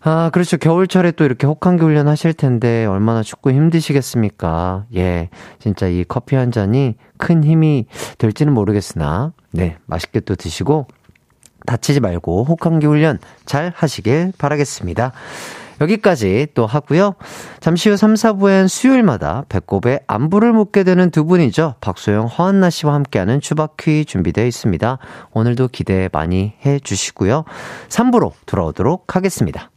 아, 그렇죠. 겨울철에 또 이렇게 혹한기 훈련 하실 텐데 얼마나 춥고 힘드시겠습니까? 예. 진짜 이 커피 한 잔이 큰 힘이 될지는 모르겠으나, 네. 맛있게 또 드시고, 다치지 말고 혹한기 훈련 잘 하시길 바라겠습니다. 여기까지 또 하고요. 잠시 후 3, 4부엔 수요일마다 배꼽에 안부를 묻게 되는 두 분이죠. 박소영, 허한나 씨와 함께하는 추바퀴 준비되어 있습니다. 오늘도 기대 많이 해 주시고요. 3부로 돌아오도록 하겠습니다.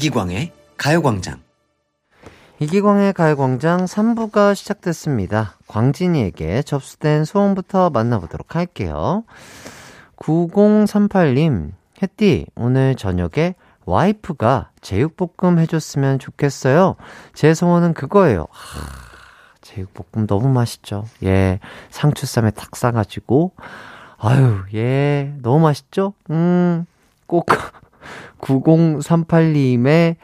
이기광의 가요광장. 이기광의 가요광장 3부가 시작됐습니다. 광진이에게 접수된 소원부터 만나보도록 할게요. 9038님, 햇띠, 오늘 저녁에 와이프가 제육볶음 해줬으면 좋겠어요. 제 소원은 그거예요. 하, 제육볶음 너무 맛있죠. 예, 상추쌈에 탁 싸가지고. 아유, 예, 너무 맛있죠? 음, 꼭 9038님의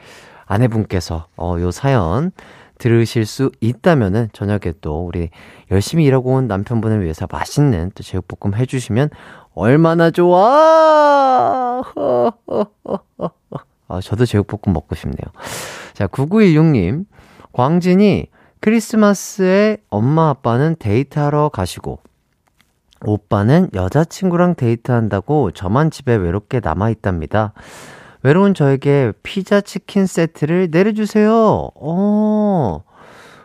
아내분께서, 어, 요 사연 들으실 수 있다면은 저녁에 또 우리 열심히 일하고 온 남편분을 위해서 맛있는 또 제육볶음 해주시면 얼마나 좋아! 아, 저도 제육볶음 먹고 싶네요. 자, 9916님. 광진이 크리스마스에 엄마 아빠는 데이트하러 가시고 오빠는 여자친구랑 데이트한다고 저만 집에 외롭게 남아있답니다. 외로운 저에게 피자 치킨 세트를 내려주세요. 어,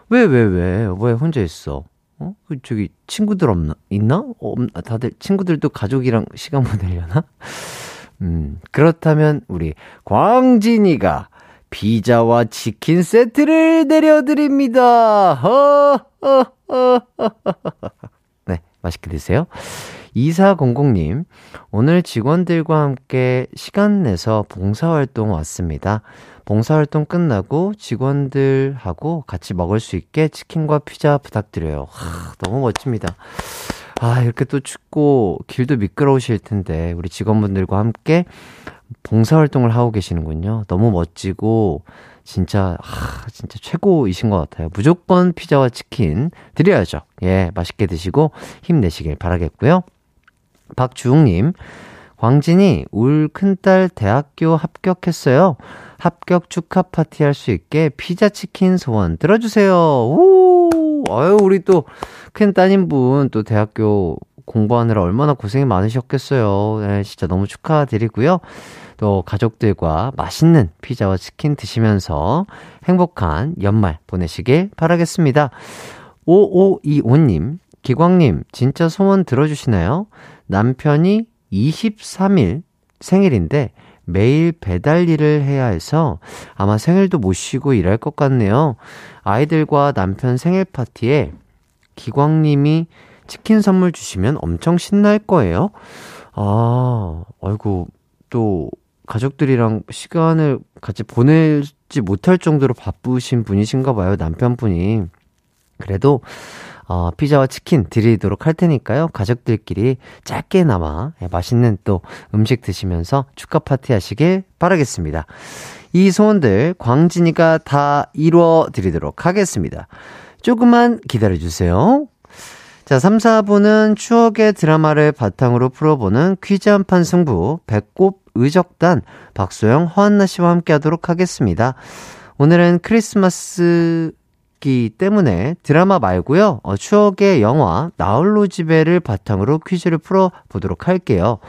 왜, 왜, 왜, 왜 혼자 있어? 어? 그, 저기, 친구들 없나? 있나? 어, 다들, 친구들도 가족이랑 시간 보내려나? 음, 그렇다면, 우리, 광진이가 피자와 치킨 세트를 내려드립니다. 허, 허, 허, 허, 네, 맛있게 드세요. 2400님, 오늘 직원들과 함께 시간 내서 봉사활동 왔습니다. 봉사활동 끝나고 직원들하고 같이 먹을 수 있게 치킨과 피자 부탁드려요. 하, 너무 멋집니다. 아, 이렇게 또 춥고 길도 미끄러우실 텐데, 우리 직원분들과 함께 봉사활동을 하고 계시는군요. 너무 멋지고, 진짜, 아, 진짜 최고이신 것 같아요. 무조건 피자와 치킨 드려야죠. 예, 맛있게 드시고 힘내시길 바라겠고요. 박주웅님, 광진이 울 큰딸 대학교 합격했어요. 합격 축하 파티 할 수 있게 피자 치킨 소원 들어주세요. 우! 아유, 우리 또 큰 따님분 또 대학교 공부하느라 얼마나 고생이 많으셨겠어요. 네, 진짜 너무 축하드리고요. 또 가족들과 맛있는 피자와 치킨 드시면서 행복한 연말 보내시길 바라겠습니다. 5525님, 기광님, 진짜 소원 들어주시나요? 남편이 23일 생일인데 매일 배달 일을 해야 해서 아마 생일도 못 쉬고 일할 것 같네요. 아이들과 남편 생일 파티에 기광님이 치킨 선물 주시면 엄청 신날 거예요. 아, 아이고, 또, 가족들이랑 시간을 같이 보내지 못할 정도로 바쁘신 분이신가 봐요, 남편분이. 그래도, 어, 피자와 치킨 드리도록 할 테니까요. 가족들끼리 짧게나마 예, 맛있는 또 음식 드시면서 축하 파티 하시길 바라겠습니다. 이 소원들 광진이가 다 이루어 드리도록 하겠습니다. 조금만 기다려 주세요. 자, 3, 4부는 추억의 드라마를 바탕으로 풀어보는 퀴즈 한판 승부, 배꼽 의적단, 박소영, 허한나 씨와 함께 하도록 하겠습니다. 오늘은 크리스마스 기 때문에 드라마 말고요, 어, 추억의 영화, 나홀로 집에를 바탕으로 퀴즈를 풀어 보도록 할게요.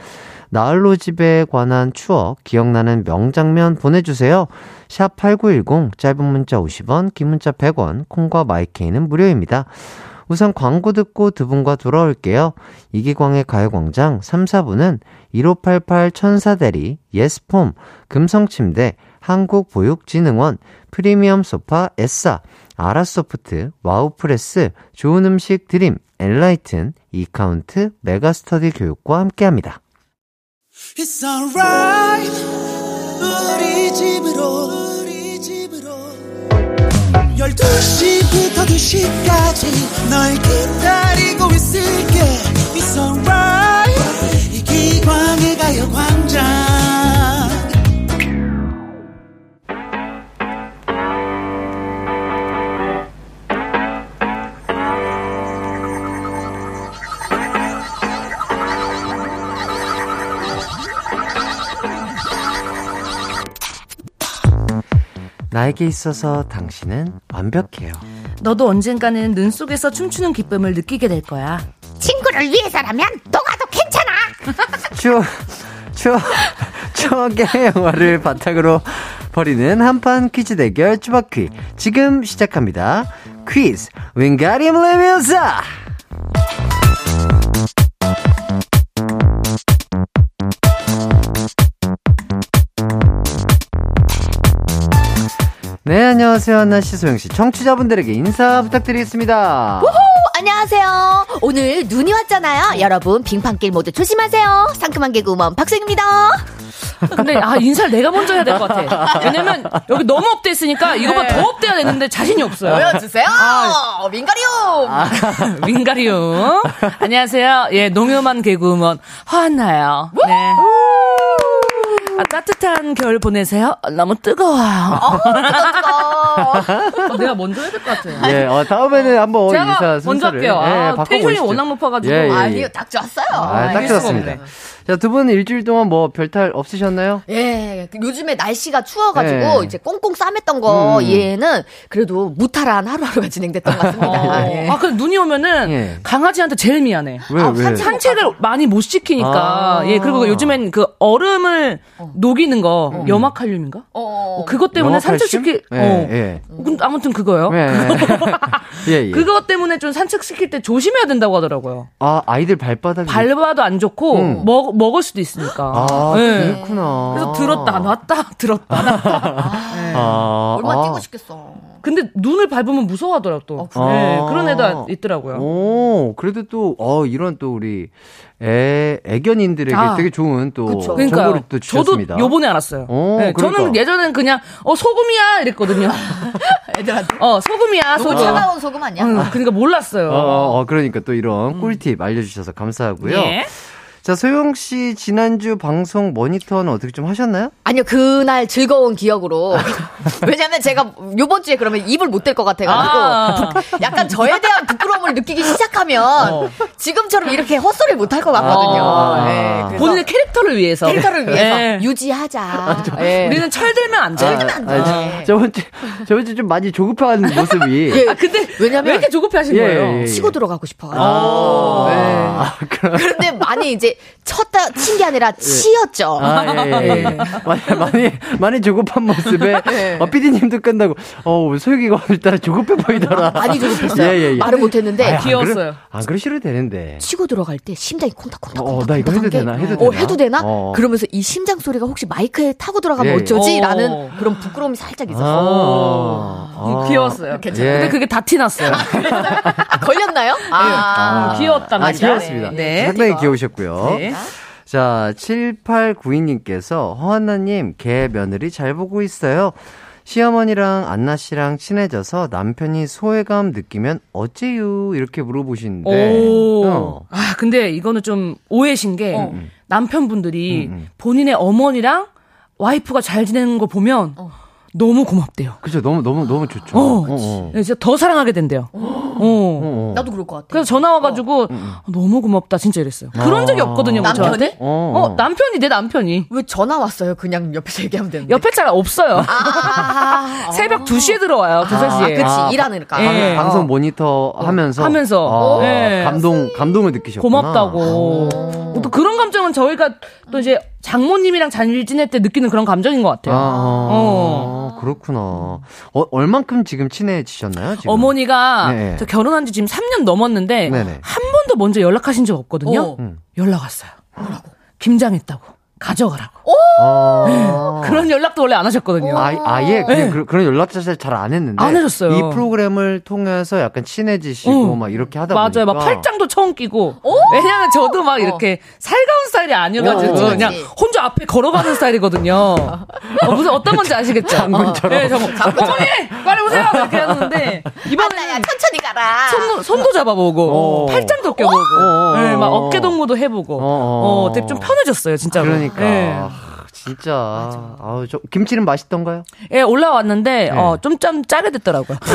나홀로 집에 관한 추억, 기억나는 명장면 보내주세요. 샵 8910, 짧은 문자 50원, 긴 문자 100원, 콩과 마이케이는 무료입니다. 우선 광고 듣고 두 분과 돌아올게요. 이기광의 가요광장 3, 4부는 1588 천사대리, 예스폼, 금성침대, 한국보육진흥원, 프리미엄 소파 에싸, 아라소프트, 와우프레스, 좋은 음식 드림, 엔라이튼, 이카운트, 메가스터디 교육과 함께합니다. It's alright. 우리 집으로 우리 집으로. 12시부터 2시까지 널 기다리고 있을게. It's alright. 이기광의 가요광장 나에게 있어서 당신은 완벽해요. 너도 언젠가는 눈 속에서 춤추는 기쁨을 느끼게 될 거야. 친구를 위해서라면 녹아도 괜찮아. 추억, 추억, 추억의 영화를 바탕으로 벌이는 한판 퀴즈 대결 쭈바퀴. 지금 시작합니다. 퀴즈, 윙가리움 레비오사! 네, 안녕하세요. 한나씨, 소영씨. 청취자분들에게 인사 부탁드리겠습니다. 안녕하세요. 오늘 눈이 왔잖아요. 여러분 빙판길 모두 조심하세요. 상큼한 개그우먼 박생입니다. 근데 아 인사를 내가 먼저 해야 될 것 같아. 왜냐면 여기 너무 업돼있으니까 이거보다 더 업돼야 되는데 자신이 없어요. 보여주세요. 민가리움. 윙가리움. 안녕하세요. 예, 농요만 개그우먼 허한나요. 네. 아, 따뜻한 겨울 보내세요. 너무 뜨거워요. 어, 내가 먼저 해야 될 것 같아요. 예, 어, 다음에는 한번 제가 인사 먼저 순서를 할게요. 아, 예, 텐션이 바꿔보시죠. 워낙 높아가지고. 예, 예, 예. 아니요, 딱 좋았어요. 아, 딱알 수가 좋았습니다. 자, 두 분은 일주일 동안 뭐 별탈 없으셨나요? 예, 그 요즘에 날씨가 추워가지고 예. 이제 꽁꽁 싸맸던 거 음. 얘는 그래도 무탈한 하루하루가 진행됐던 것 같습니다. 예. 아, 근데 눈이 오면은 예. 강아지한테 제일 미안해. 왜, 아, 왜? 산책- 산책을 많이 못 시키니까. 아. 예, 그리고 요즘엔 그 얼음을 녹이는 거, 염화칼륨인가? 어, 어. 어, 그것 때문에? 산책시킬, 예, 어. 예. 아무튼 그거요. 예, 예. 예, 예. 그것 때문에 좀 산책시킬 때 조심해야 된다고 하더라고요. 아, 아이들 발바닥이. 밟아도 안 좋고, 음. 먹, 먹을 수도 있으니까. 아, 예. 그렇구나. 그래서 들었다, 놨다, 들었다, 놨다. 예. 아, 얼마나 아. 뛰고 싶겠어. 근데 눈을 밟으면 무서워하더라고, 또. 그래요? 예, 아. 그런 애가 있더라고요. 오, 그래도 또, 어, 이런 또 우리 애, 애견인들에게 아. 되게 좋은 또 그쵸. 정보를. 또 저도 주셨습니다. 요번에 알았어요. 오, 네, 저는 그러니까. 예전엔 그냥 어 소금이야 이랬거든요. 애들한테. 어 소금이야 너무 소금. 차가운 소금 아니야? 응, 그러니까 몰랐어요. 어, 어, 어, 그러니까 또 이런 꿀팁 알려주셔서 감사하고요. 예. 자, 소영 씨 지난주 방송 모니터는 어떻게 좀 하셨나요? 아니요, 그날 즐거운 기억으로. 왜냐면 제가 요번 주에 그러면 입을 못 댈 것 같아가지고. 아. 약간 저에 대한 부끄러움을 느끼기 시작하면 지금처럼 이렇게 헛소리 못할 것 같거든요. 아. 예, 그래서 본인의 캐릭터를 위해서. 캐릭터를 위해서 예. 유지하자. 예. 우리는 철들면 안 돼. 안 돼. 아, 저번 주, 저번 주 좀 많이 조급한 모습이. 예. 아 근데 왜냐면 왜 이렇게 조급해 하신 예, 거예요? 예, 예. 치고 들어가고 싶어가지고. 어. 네. 예. 아. 그런데 많이 이제 쳤다 친 게 아니라 치였죠. 아, 예, 예, 예. 많이, 많이, 많이 조급한 모습에, 예. 어, 피디님도 끝나고, 어, 소혁이가 오늘따라 조급해 보이더라. 많이 조급했어요. 예, 예, 예. 말을 못했는데 안 귀여웠어요. 그러- 안 그러셔도 되는데. 치고 들어갈 때 심장이 콩닥콩닥. 어, 나 이거 해도 되나? 되나? 해도 되나? 어, 해도 되나? 어. 그러면서 이 심장 소리가 혹시 마이크에 타고 들어가면 예, 예. 어쩌지? 어. 라는 그런 부끄러움이 살짝 있었어. 아, 아. 귀여웠어요. 괜찮아요. 예. 근데 그게 다 티났어요. 아, 걸렸나요? 아, 음, 귀여웠단 아. 귀여웠습니다. 네. 상당히 귀여우셨고요. 네. 자, 7892님께서 허한나님, 개 며느리 잘 보고 있어요. 시어머니랑 안나 씨랑 친해져서 남편이 소외감 느끼면 어째요? 이렇게 물어보시는데. 오. 어. 아, 근데 이거는 좀 오해신 게 어. 남편분들이 음, 음. 본인의 어머니랑 와이프가 잘 지내는 거 보면 어. 너무 고맙대요. 그죠. 너무, 너무, 너무 좋죠. 어. 어. 네, 진짜 더 사랑하게 된대요. 어. 어. 나도 그럴 것 같아. 그래서 전화 와가지고 너무 고맙다 진짜 이랬어요. 그런 적이 없거든요. 뭐 남편이? 저한테. 어. 어, 남편이 내 남편이 왜 전화 왔어요? 그냥 옆에서 얘기하면 되는데. 옆에 잘 없어요. 아, 새벽 2 시에 들어오요 두 3시에. 그치, 아, 일하니까. 방, 예. 방송 모니터 하면서 하면서. 아, 네. 감동 감동을 느끼셨구나. 고맙다고. 또 그런 감정은 저희가 또 이제 장모님이랑 잘 지낼 때 느끼는 그런 감정인 것 아, 같아요. 어. 그렇구나. 어, 얼만큼 지금 친해지셨나요? 지금? 어머니가 네. 저 결혼한 지 지금 3년 넘었는데 네네. 한 번도 먼저 연락하신 적 없거든요. 어. 음. 연락 왔어요. 김장했다고. 가져가라고. 아. 그런 연락도 원래 안 하셨거든요. 아, 아예 그냥 네. 그, 그런 연락 자체를 잘 안 했는데 안 해줬어요. 이 프로그램을 통해서 약간 친해지시고 응. 막 이렇게 하다 맞아요. 보니까 막 팔짱도 처음 끼고. 왜냐하면 저도 막 이렇게 살가운 스타일이 아니어가지고 어. 그냥 혼자 앞에 걸어가는 스타일이거든요. 어, 무슨 어떤 건지 아시겠죠? 장군처럼. 네, 장군. 어머니 빨리 오세요 이렇게 하는데 이번에는 천천히 가라. 손도, 손도 잡아보고 어. 팔짱도 껴보고 어. 네, 막 어깨 동무도 해보고 어. 어, 되게 좀 편해졌어요 진짜로. 그러니까 네. 아, 진짜 아우 저 김치는 맛있던가요? 예, 올라왔는데 네. 어, 좀 좀 짜게 됐더라고요.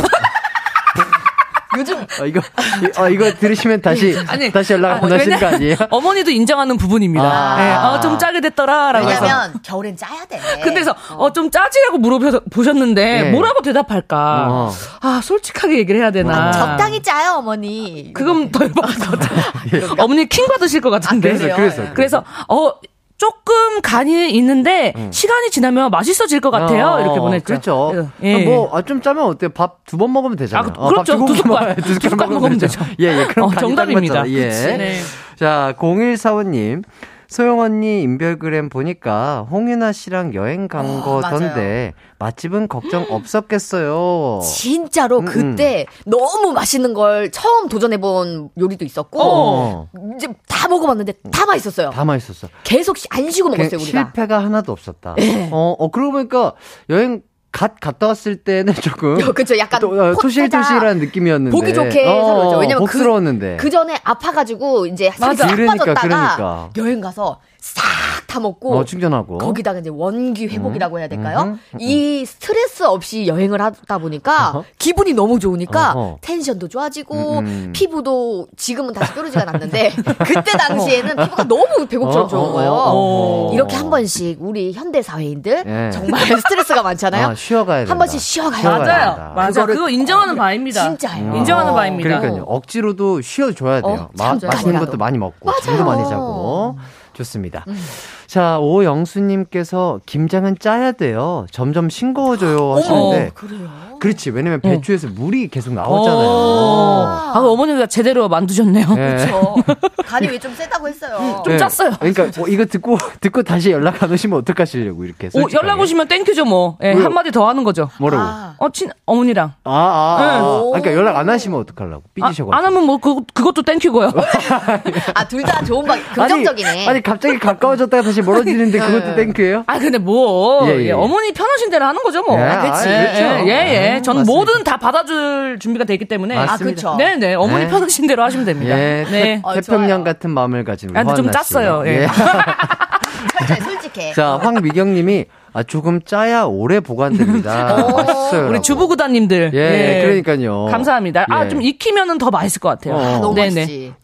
요즘 아, 이거 이- 아, 이거 들으시면 다시 아니, 다시 연락 안 아, 하시는 거 아니에요? 어머니도 인정하는 부분입니다. 아. 예, 어, 좀 짜게 됐더라라고 해서. 왜냐면 겨울엔 짜야 돼. 근데서 어, 좀 짜지라고 물어보셨는데 네. 뭐라고 대답할까? 어. 아 솔직하게 얘기를 해야 되나? 적당히 짜요, 어머니. 그건 더 열받을 것 같아요. 어머니 킹 받으실 것 같은데. 아, 그래요? 그래서 그래서 어 조금 간이 있는데 시간이 지나면 맛있어질 것 같아요. 어, 이렇게 보냈죠. 그렇죠. 그래서, 예. 뭐좀 짜면 어때요? 밥 두 번 먹으면 되잖아요. 아, 그렇죠. 밥두두 숟갈, 두 숟갈 두 숟갈 먹으면 되죠. 예, 예. 그럼 어, 정답입니다. 예. 네. 자, 0145님. 소영 언니 인별그램 보니까 홍윤아 씨랑 여행 간 어, 거던데 맛집은 걱정 없었겠어요. 진짜로 음, 그때 너무 맛있는 걸 처음 도전해본 요리도 있었고 어. 이제 다 먹어봤는데 다 맛있었어요. 다 맛있었어. 계속 시- 안 쉬고 그 먹었어요 우리가. 실패가 하나도 없었다. 예. 어, 어 그러고 보니까 여행 갓 갔다 왔을 때는 조금 그쵸. 약간 또, 어, 토실토실한 느낌이었는데. 보기 좋게 해서 그렇죠. 왜냐면 그- 복스러웠는데. 그 전에 아파가지고 이제 살이 싹 그러니까, 빠졌다가 그러니까. 여행 가서 싹 다 먹고 어, 충전하고 거기다가 이제 원기 회복이라고 해야 될까요? 음, 음, 이 스트레스 없이 여행을 하다 보니까 어허. 기분이 너무 좋으니까 어허. 텐션도 좋아지고 음, 음. 피부도 지금은 다시 뾰루지가 났는데 그때 당시에는 피부가 너무 배고프처럼 어, 좋은 어, 거예요. 어, 어. 이렇게 한 번씩 우리 현대 사회인들 예. 정말 스트레스가 많잖아요. 아, 쉬어가야. 한 번씩 쉬어가야. 맞아요. 된다. 맞아요. 그거를 그거 인정하는 바입니다. 진짜예요. 인정하는 어. 바입니다. 그러니까요. 억지로도 쉬어줘야 돼요. 어, 마. 맛있는. 것도 많이 먹고. 잠도 많이 자고 좋습니다. 음. 자 오영수님께서 김장은 짜야 돼요. 점점 싱거워져요 하시는데 그래요. 그렇지 왜냐면 어. 배추에서 물이 계속 어. 나오잖아요. 아, 어머니가 제대로 만드셨네요. 예. 저 간이 왜 좀 세다고 했어요. 좀 예. 짰어요. 그러니까 뭐 이거 듣고 듣고 다시 연락 안 오시면 어떡하시려고 이렇게 오, 솔직하게. 연락 오시면 thank you죠 뭐. 예, 왜요? 한마디 더 하는 거죠. 뭐라고? 아. 어, 친, 어머니랑. 아, 아, 아, 아. 오. 그러니까 연락 안 하시면 어떡하려고 아, 삐지셔가지고. 안 하면 뭐, 그, 그것도 땡큐고요. 아, 둘 다 좋은 방, 긍정적이네. 아니, 아니 갑자기 가까워졌다가 다시 멀어지는데 그것도 땡큐예요? 아, 근데 뭐, 예, 예. 예, 어머니 편하신 대로 하는 거죠, 뭐. 예, 아, 그치. 예, 그렇죠. 예, 예. 아, 저는. 뭐든 다 받아줄 준비가 되어 있기 때문에. 맞습니다. 아, 그쵸. 네네. 어머니 네. 편하신 대로 하시면 됩니다. 예, 네. 어, 태평양 좋아요. 같은 마음을 가진 아, 근데 좀. 짰어요, 예. 솔직해, 솔직해. 자, 황미경님이 아 조금 짜야 오래 보관됩니다. 맛있어요. 우리 주부 구단님들. 예, 그러니까요. 감사합니다. 아, 예. 좀 익히면은 더 맛있을 것 같아요. 어. 너무 네네. 맛있지.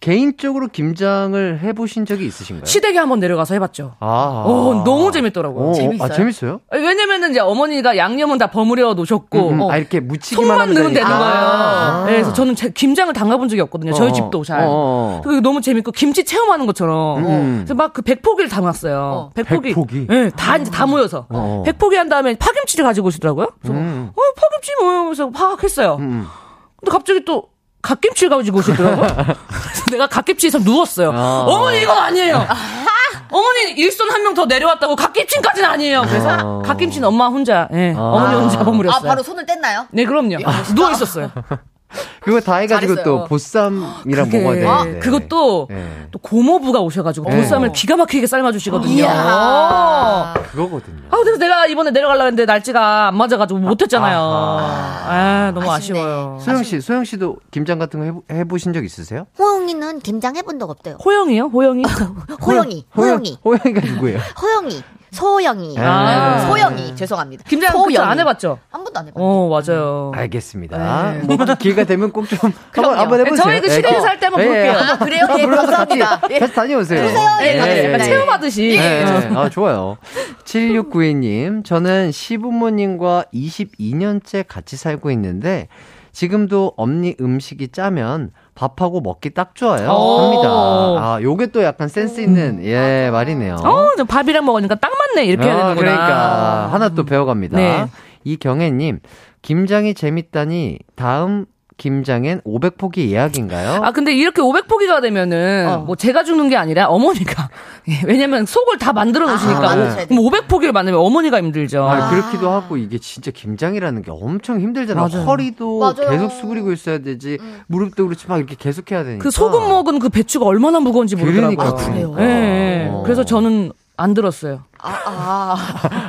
개인적으로 김장을 해보신 적이 있으신가요? 시댁에 한번 내려가서 해봤죠. 아, 오, 너무 재밌더라고요. 오, 재밌어요? 아, 재밌어요? 왜냐면은 이제 어머니가 양념은 다 버무려 놓으셨고, 음, 어, 아 이렇게 속만 하면 넣으면 되는. 거예요. 아. 네, 그래서 저는 제- 김장을 담가본 적이 없거든요. 저희 어, 집도 잘. 어, 어. 그리고 너무 재밌고 김치 체험하는 것처럼. 음. 그래서 막 그 백포기를 담았어요. 어. 백포기. 백포기? 네, 다 이제 다 모여서. 어. 백포기 한 다음에 파김치를 가지고 오시더라고요. 그래서 음. 어, 파김치 뭐예요? 그래서 팍 했어요. 음. 근데 갑자기 또 갓김치를 가지고 오시더라고요. 그래서 내가 갓김치에서 누웠어요. 아. 어머니 이거 아니에요. 어머니 일손 한 명 더 내려왔다고 갓김치까지는 아니에요. 그래서 아. 갓김치는 엄마 혼자, 예, 아. 어머니 혼자 아, 버무렸어요. 바로 손을 뗐나요? 네, 그럼요. 누워 있었어요. 그거 다 해가지고 잘했어요. 또 보쌈이랑 그게- 먹어야 되는데. 그것도 네. 또 고모부가 오셔가지고 네. 보쌈을 기가 막히게 삶아주시거든요. 이야. 그거거든요. 아, 그래서 내가 이번에 내려가려고 했는데 날짜가 안 맞아가지고 못했잖아요. 아하. 아, 너무 아쉽네. 아쉬워요. 소영 씨, 소영 씨도 김장 같은 거 해보, 해보신 적 있으세요? 호영이는 김장 해본 적 없대요. 호영이요? 호영이? 호영이, 호영이, 호영이가 누구예요? 호영이, 소영이, 아. 소영이. 죄송합니다. 김장 소영이. 안 해봤죠? 한 번도 안 해봤어요. 어, 맞아요. 알겠습니다. 뭐 기회가 되면 꼭 좀 한번. 한번 해보세요. 저희 그 시내에서 할때 한번 볼게요. 아, 그래요? 예, 감사합니다. 예. 같이 다녀오세요. 예, 가겠습니다. 약간 네. 체험하듯이. 네, 아, 좋아요. 7692님, 저는 시부모님과 22년째 같이 살고 있는데, 지금도 엄니 음식이 짜면 밥하고 먹기 딱 좋아요. 오. 합니다. 아, 요게 또 약간 센스 있는, 예, 말이네요. 어, 저 밥이랑 먹으니까 딱 맞네. 이렇게 해야 아, 되는구나. 그러니까 하나 또 배워 갑니다. 네. 이경혜 님 김장이 재밌다니 다음 김장엔 500포기 예약인가요? 아, 근데 이렇게 500포기가 되면은, 어. 뭐 제가 죽는 게 아니라 어머니가. 예, 왜냐면 속을 다 만들어 놓으시니까. 아, 만드셔야 그럼 500포기를 만들면 어머니가 힘들죠. 아, 그렇기도 하고 이게 진짜 김장이라는 게 엄청 힘들잖아. 맞아요. 허리도 맞아요. 계속 수그리고 있어야 되지. 무릎도 그렇지 막 이렇게 계속 해야 되니까. 그 소금 먹은 그 배추가 얼마나 무거운지 모르더라고요. 그러니까, 그래요? 예, 예. 어. 그래서 저는 안 들었어요. 아, 아.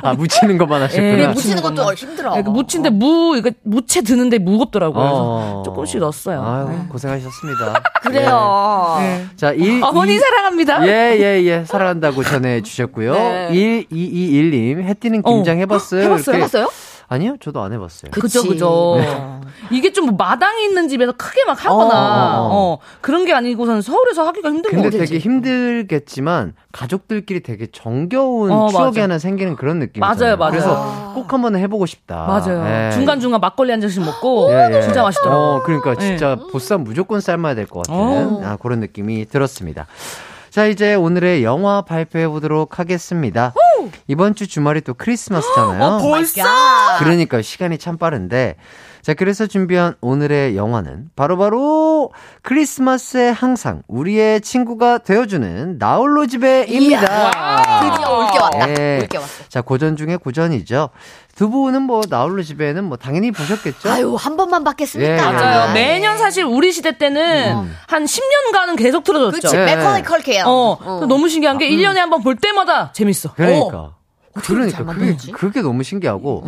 아 묻히는 것만 예, 하셨구나. 묻히는 것도 것만. 힘들어. 예, 그 무친데 무, 이거 무채 드는데 무겁더라고요. 그래서 어. 조금씩 넣었어요. 아유, 네. 고생하셨습니다. 그래요. 네. 자, 1, 어머니 사랑합니다. 예, 예, 예. 사랑한다고 전해주셨고요. 네. 1221님, 해띠는 김장 어. 해봤어요? 해봤어요? 이렇게- 해봤어요? 아니요, 저도 안 해봤어요. 그죠. 그죠. 네. 이게 좀 마당이 있는 집에서 크게 막 하거나, 어, 어, 어, 그런 게 아니고선 서울에서 하기가 힘든 거 근데 같아요. 되게 힘들겠지만 가족들끼리 되게 정겨운 어, 추억이 맞아. 하나 생기는 그런 느낌. 맞아요, 맞아요. 그래서 꼭 한번 해보고 싶다. 맞아요. 예. 중간 중간 막걸리 한 잔씩 먹고, 예, 예. 진짜 맛있더라고요. 어, 그러니까 진짜 보쌈 무조건 삶아야 될 것 같은 어. 아, 그런 느낌이 들었습니다. 자, 이제 오늘의 영화 발표해 보도록 하겠습니다. 이번 주 주말이 또 크리스마스잖아요. 어, 벌써? 그러니까 시간이 참 빠른데. 자, 그래서 준비한 오늘의 영화는 바로 바로 크리스마스에 항상 우리의 친구가 되어주는 나홀로 집에입니다. 드디어 올게 왔다. 예. 올게 왔어. 자, 고전 중에 고전이죠. 두 분은 뭐 나홀로 집에는 뭐 당연히 보셨겠죠? 아유, 한 번만 받겠습니까? 예, 맞아요. 예. 매년 사실 우리 시대 때는 한 10년간은 계속 틀어줬죠. 그치, 예. 맥컬리 컬케요. 어, 너무 신기한 게 1년에 한 번 볼 때마다 재밌어. 그러니까. 그러니까 잘 그게? 그게 너무 신기하고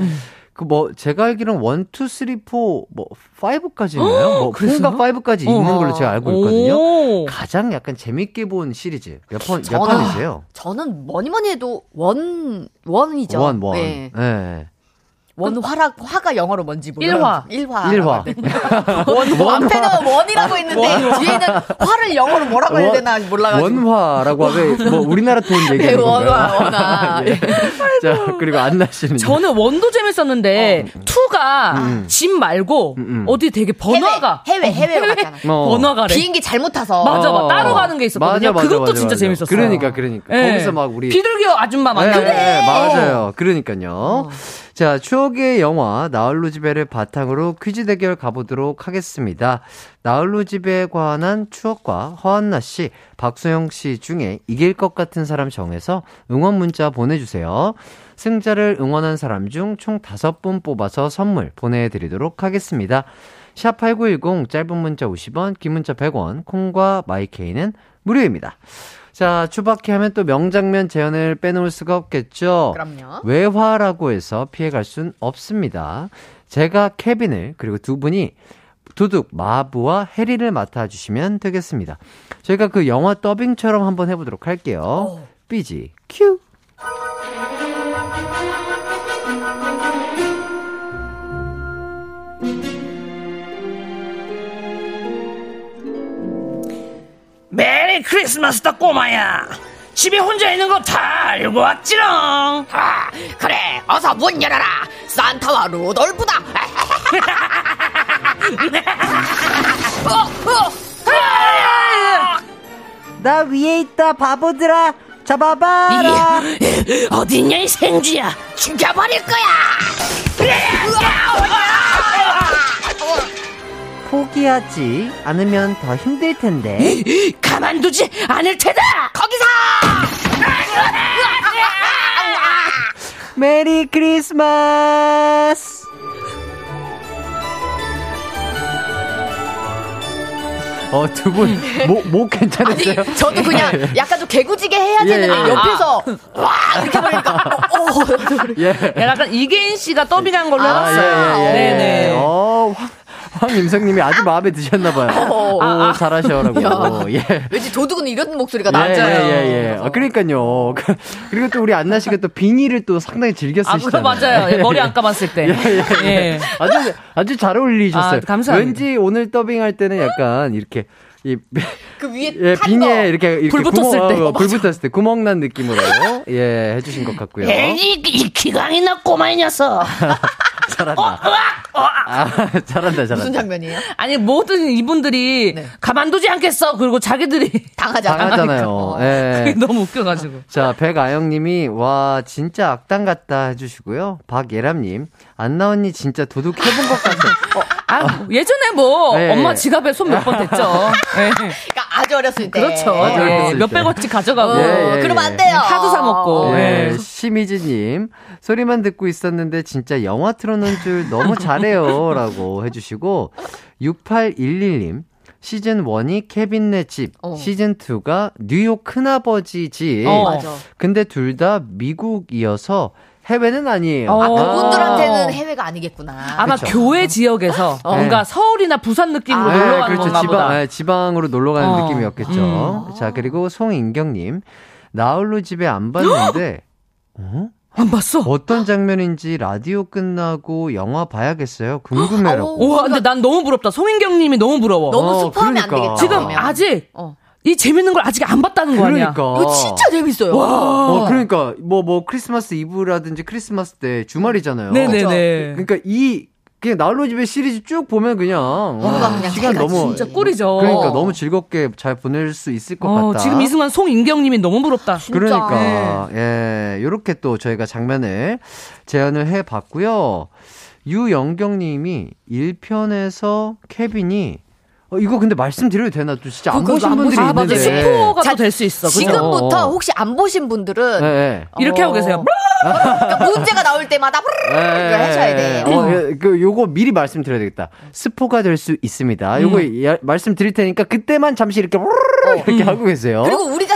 그 뭐 제가 알기로는 1, 2, 3, 4, 뭐 5까지 있나요? 뭐 그랬어요? 4가 5까지 있는 어. 걸로 제가 알고 있거든요. 오. 가장 약간 재밌게 본 시리즈 몇 편, 몇 편이세요? 저는 뭐니 뭐니 해도 원, 원이죠. 원, 원. 네. 예. 원화라, 화가 영어로 뭔지 몰라요. 일화. 일화. 일화. 원, 앞에는 원이라고 있는데 뒤에는 화를 영어로 뭐라고 해야 되나 몰라가지고. 원화라고 하면 뭐 우리나라 돈 네, 얘기하는 건가요? 원화, 원화. 예. 자, 그리고 안나 씨는 저는 원도 재밌었는데 투가 집 말고 음. 어디 되게 번화가 해외, 해외, 해외로 갔잖아. 어. 번화가래. 비행기 잘못 타서. 맞아, 어. 맞아. 따로 가는 게 있었거든요. 맞아, 맞아, 그것도 맞아, 진짜. 재밌었어요. 그러니까, 그러니까. 예. 거기서 막 우리 비둘기 아줌마 네, 만나고. 네, 맞아요. 그러니까요. 자, 추억의 영화 나홀로 집에를 바탕으로 퀴즈 대결 가보도록 하겠습니다. 나홀로 집에 관한 추억과 허한나 씨, 박소영 씨 중에 이길 것 같은 사람 정해서 응원 문자 보내주세요. 승자를 응원한 사람 중총 5분 뽑아서 선물 보내드리도록 하겠습니다. 샵8910 짧은 문자 50원, 긴 문자 100원, 콩과 마이케이는 무료입니다. 자, 추바키 하면 또 명장면 재현을 빼놓을 수가 없겠죠. 그럼요. 외화라고 해서 피해갈 순 없습니다. 제가 케빈을 그리고 두 분이 두둑 마부와 해리를 맡아주시면 되겠습니다. 저희가 그 영화 더빙처럼 한번 해보도록 할게요. 삐지 큐. 메리 크리스마스다 꼬마야. 집에 혼자 있는 거 다 알고 왔지롱. 아, 그래, 어서 문 열어라. 산타와 루돌프다. 어, 어. 나 위에 있다 바보들아 잡아봐라 어딨냐 이 생쥐야. 죽여버릴 거야. 포기하지 않으면 더 힘들 텐데. 가만두지 않을 테다! 거기서! 메리 크리스마스! 어, 두 분, 목, 목 괜찮으세요? 아니, 저도 그냥 약간 좀 개구지게 해야 예, 되는데 예. 옆에서 와 이렇게 보니까 어, 예. 약간 이계인 씨가 더빙한 걸로 아, 해봤어요. 예, 예, 예. 네네. 어, 황, 황임성님이 아주 마음에 드셨나봐요. 오, 잘하셔라고. 예. 왠지 도둑은 이런 목소리가 예, 나죠. 예, 예, 예. 아, 그러니까요. 그- 그리고 또 우리 안나 씨가 또 비니를 또 상당히 즐겨 아, 쓰시잖아요. 그거 맞아요. 예, 머리 안 감았을 때. 예. 아주, 아주 잘 어울리셨어요. 아, 감사합니다. 왠지 오늘 더빙할 때는 약간 이렇게, 이, 그 위에 예, 탄 비니에 거. 이렇게, 이렇게 불 붙었을 구멍, 때. 어, 불 붙었을 때 구멍 난 느낌으로, 예, 해주신 것 같고요. 이, 이 기강이 나 꼬마 이 녀석. 잘한다. 아, 잘한다, 잘한다. 무슨 장면이에요? 아니, 모든 이분들이 네. 가만두지 않겠어. 그리고 자기들이. 당하잖아. 당하잖아요. 예. 그게 너무 웃겨가지고. 자, 백아영님이, 와, 진짜 악당 같다 해주시고요. 박예람님, 안나 언니 진짜 도둑 해본 것 같아. 아, 예전에 뭐, 네. 엄마 지갑에 손 몇 번 댔죠. 예. 그러니까 아주 어렸을 때. 그렇죠. 아주 예. 어렸을 몇백 때. 원씩 가져가고. 어, 그러면 예. 안 돼요. 하도 사 먹고. 예, 예. 심희진님, 소리만 듣고 있었는데 진짜 영화 틀어놓은 줄 너무 잘해요. 라고 해주시고, 6811님, 시즌 1이 케빈네 집, 어. 시즌 2가 뉴욕 큰아버지 집. 어. 맞아. 근데 둘 다 미국이어서 해외는 아니에요. 어. 아, 아. 그분들한테는 해외가 아니겠구나. 아마 그쵸. 교회 지역에서 뭔가 네. 서울이나 부산 느낌으로 아, 놀러 네, 가는 그렇죠. 건가 지방, 보다. 네, 지방으로 놀러 가는 어. 느낌이었겠죠. 자, 그리고 송인경님. 나홀로 집에 안 봤는데, 어? 안 봤어? 어떤 장면인지 라디오 끝나고 영화 봐야겠어요. 궁금해라고. 우와, 근데 난 너무 부럽다. 송인경 님이 너무 부러워. 너무 어, 스포하면 안 그러니까. 되겠다. 지금. 아직 어. 이 재밌는 걸 아직 안 봤다는 거 아니야? 그러니까. 이거 진짜 재밌어요. 어, 그러니까, 뭐, 뭐, 크리스마스 이브라든지 크리스마스 때 주말이잖아요. 네네네. 그러니까 이, 그냥 나홀로 집에 시리즈 쭉 보면 그냥, 뭔가 와, 그냥 시간 잘 너무. 진짜 꿀이죠. 그러니까 너무 즐겁게 잘 보낼 수 있을 것 어, 같다. 지금 이 순간 송인경 님이 너무 부럽다. 그러니까 예 요렇게 또 저희가 장면을 재현을 해봤고요. 유영경님이 1편에서 케빈이 어, 이거 근데 말씀드려도 되나? 또 진짜 안 보신 안 분들이 아, 맞아. 있는데. 스포가 자, 또될수 있어. 그죠? 지금부터 어, 어. 혹시 안 보신 분들은 네, 네. 이렇게 어. 하고 계세요. 그러니까 문제가 나올 때마다 이걸 하셔야 돼. 어, 예, 그 요거 미리 말씀드려야 되겠다. 스포가 될 수 있습니다. 요거 야- 말씀드릴 테니까 그때만 잠시 이렇게 이렇게 하고 계세요. 어. 그리고 우리가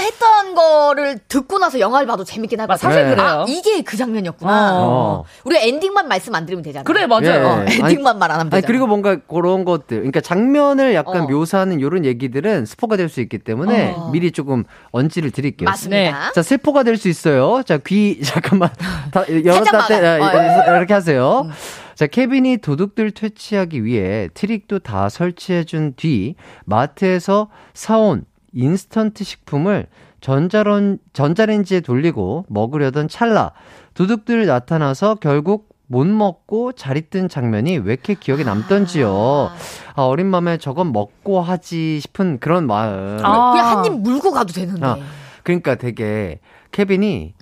거를 듣고 나서 영화를 봐도 재밌긴 하거든. 사실 네. 그래요. 아, 이게 그 장면이었구나. 어. 우리가 엔딩만 말씀 안 드리면 되잖아. 그래, 맞아요. 예. 어, 엔딩만 말 안 하면 아니, 되잖아. 그리고 뭔가 그런 것들, 그러니까 장면을 약간 어. 묘사하는 이런 얘기들은 스포가 될 수 있기 때문에 어. 미리 조금 언지를 드릴게요. 맞습니다. 자, 세포가 될 수 있어요. 자, 귀, 잠깐만. 다, 열었다. 때, 아, 어, 예. 이렇게 하세요. 자, 케빈이 도둑들 퇴치하기 위해 트릭도 다 설치해준 뒤, 마트에서 사온 인스턴트 식품을 전자런, 전자레인지에 돌리고 먹으려던 찰나, 도둑들 나타나서 결국 못 먹고 잘 있던 장면이 왜 이렇게 기억에 남던지요. 아, 어린 마음에 저건 먹고 하지 싶은 그런 마음. 아. 그냥 한 입 물고 가도 되는데. 아, 그러니까 되게 케빈이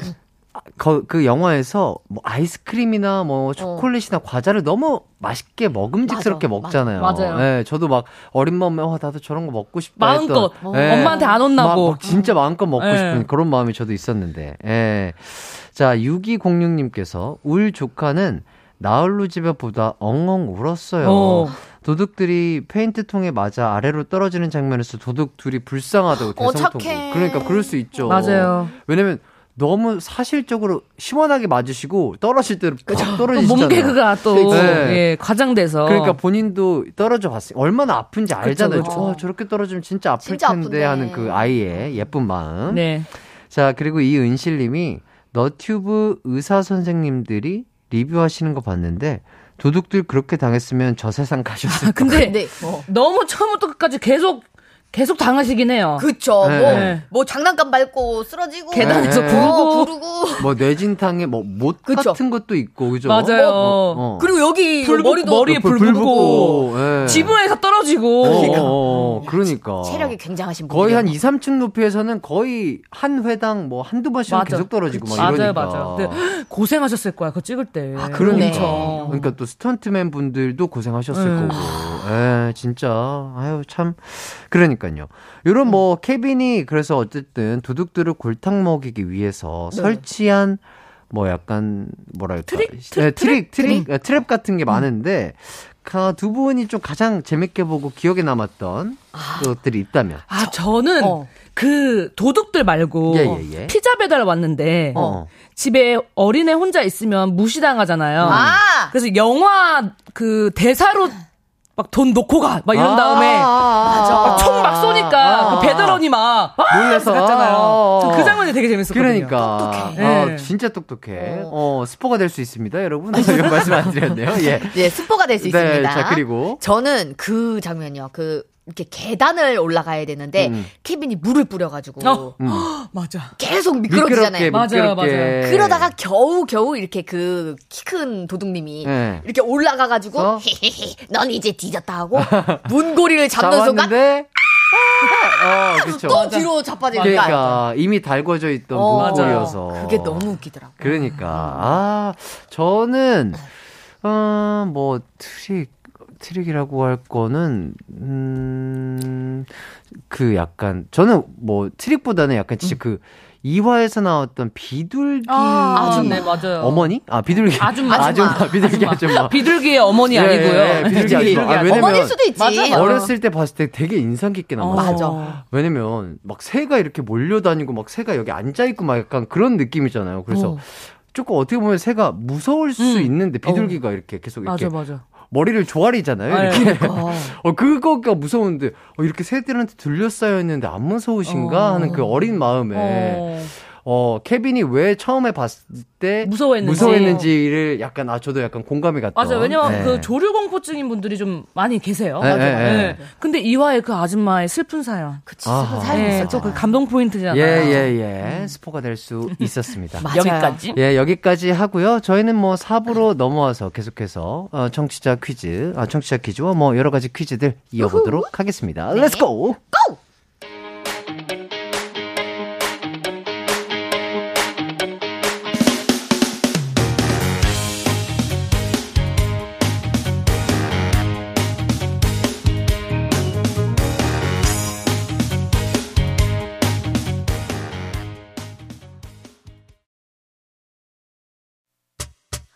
그, 그 영화에서 뭐 아이스크림이나 뭐 초콜릿이나 과자를 너무 맛있게 먹음직스럽게 맞아, 먹잖아요. 맞아. 맞아요. 예, 저도 막 어린 마음에 와 나도 저런 거 먹고 싶다 마음껏. 했던, 어. 엄마한테 안 혼나고. 막, 막 진짜 마음껏 먹고 예. 싶은 그런 마음이 저도 있었는데. 예. 자, 6206님께서 울 조카는 나홀로 집에 보다 엉엉 울었어요. 어. 도둑들이 페인트통에 맞아 아래로 떨어지는 장면에서 도둑 둘이 불쌍하다고 어, 대성통고. 착해. 그러니까 그럴 수 있죠. 맞아요. 왜냐면 너무 사실적으로 시원하게 맞으시고 떨어질 때로 팍또 떨어지잖아요. 몸 개그가 또, 네. 예, 과장돼서. 그러니까 본인도 떨어져 봤어요. 얼마나 아픈지 알잖아요. 그쵸. 어, 저렇게 떨어지면 진짜 아플 진짜 텐데 아픈데. 하는 그 아이의 예쁜 마음. 네. 자, 그리고 이은실님이 너튜브 의사 선생님들이 리뷰하시는 거 봤는데 도둑들 그렇게 당했으면 저 세상 가셨을 근데 근데 어. 너무 처음부터 끝까지 계속 계속 당하시긴 해요. 그쵸. 네. 뭐, 네. 뭐 장난감 밟고 쓰러지고. 계단에서 네. 부르고. 어, 부르고. 뭐 뇌진탕에 뭐못 그쵸. 같은 것도 있고 그죠? 맞아요. 어, 어. 그리고 여기 불 머리도. 머리에 불, 불 붙고 예. 지붕에서 떨어지고 어, 어, 어, 그러니까. 체력이 굉장하신 분. 거의 한 2, 3층 높이에서는 거의 한 회당 뭐 한두 번씩은 맞아. 계속 떨어지고 막 맞아요, 이러니까. 맞아요. 근데 고생하셨을 거야, 그거 찍을 때. 아, 그러니까. 그러네. 그러니까 또 스턴트맨 분들도 고생하셨을 음. 거고. 에, 진짜. 아유, 참. 그러니까 요. 요런 뭐, 케빈이 그래서 어쨌든 도둑들을 골탕 먹이기 위해서 네. 설치한 뭐 약간 뭐랄까. 트릭? 네, 트릭, 트릭, 트릭? 네, 트랩 같은 게 많은데, 가- 두 분이 좀 가장 재밌게 보고 기억에 남았던 것들이 있다면. 아, 저는 어. 그 도둑들 말고 예, 예, 예. 피자 배달 왔는데 어. 집에 어린애 혼자 있으면 무시당하잖아요. 아! 그래서 영화 그 대사로 막 돈 놓고 가 막 이런 다음에 아, 총막 쏘니까 아, 그 배달원이 막 아! 놀래서 갔잖아요. 아, 저그 장면이 되게 재밌었거든요. 그러니까. 똑똑해. 아, 네. 진짜 똑똑해. 어, 스포가 될 수 있습니다, 여러분. 이런 말씀 안 드렸네요. 예. 예, 스포가 될수 네, 있습니다. 자, 그리고. 저는 그 장면이요. 그, 이렇게 계단을 올라가야 되는데, 음. 케빈이 물을 뿌려가지고, 어. 음. 맞아. 계속 미끄러지잖아요. 맞아요, 미끄럽게. 맞아요. 그러다가 겨우 겨우 이렇게 그 키 큰 도둑님이 네. 이렇게 올라가가지고 어? 넌 이제 뒤졌다 하고 문고리를 잡는 순간 잡았는데, 어, 그쵸. 또 뒤로 자빠지니까 그러니까, 이미 달궈져 있던 어, 문고리여서. 그게 너무 웃기더라고. 그러니까, 아, 저는, 어, 뭐, 트릭, 트릭이라고 할 거는, 음, 그 약간, 저는 뭐, 트릭보다는 약간 진짜 그, 이화에서 나왔던 비둘기. 아, 아줌네 맞아요. 어머니? 아, 비둘기. 아줌마. 아줌마. 비둘기 아줌마. 비둘기의 어머니 예, 아니고요. 예, 예, 비둘기 아줌마. 아, 어머니일 수도 있지. 맞아. 어렸을 때 봤을 때 되게 인상 깊게 남았어. 맞아. 왜냐면 막 새가 이렇게 몰려다니고 막 새가 여기 앉아 있고 막 약간 그런 느낌이잖아요. 그래서 어. 조금 어떻게 보면 새가 무서울 수 음. 있는데 비둘기가 이렇게 계속 이렇게 맞아, 맞아. 머리를 조아리잖아요. 아, 이렇게. 어. 어 그거가 무서운데 어, 이렇게 새들한테 둘러싸여 있는데 안 무서우신가 어. 하는 그 어린 마음에 어. 어 케빈이 왜 처음에 봤을 때 무서워했는지. 무서워했는지를 약간 아 저도 약간 공감이 갔던. 맞아. 왜냐면 네. 그 조류 공포증인 분들이 좀 많이 계세요. 네, 네, 네. 네. 근데 이화의 그 아줌마의 슬픈 사연. 그치. 슬픈 사연이 네, 있었죠. 또그 감동 포인트잖아요. 예 예예 스포가 될 수 있었습니다. 맞아요. 여기까지. 예, 여기까지 하고요. 저희는 뭐 4부로 넘어와서 계속해서 어, 청취자 퀴즈, 아, 청취자 퀴즈와 뭐 여러 가지 퀴즈들 이어보도록 하겠습니다. Let's go!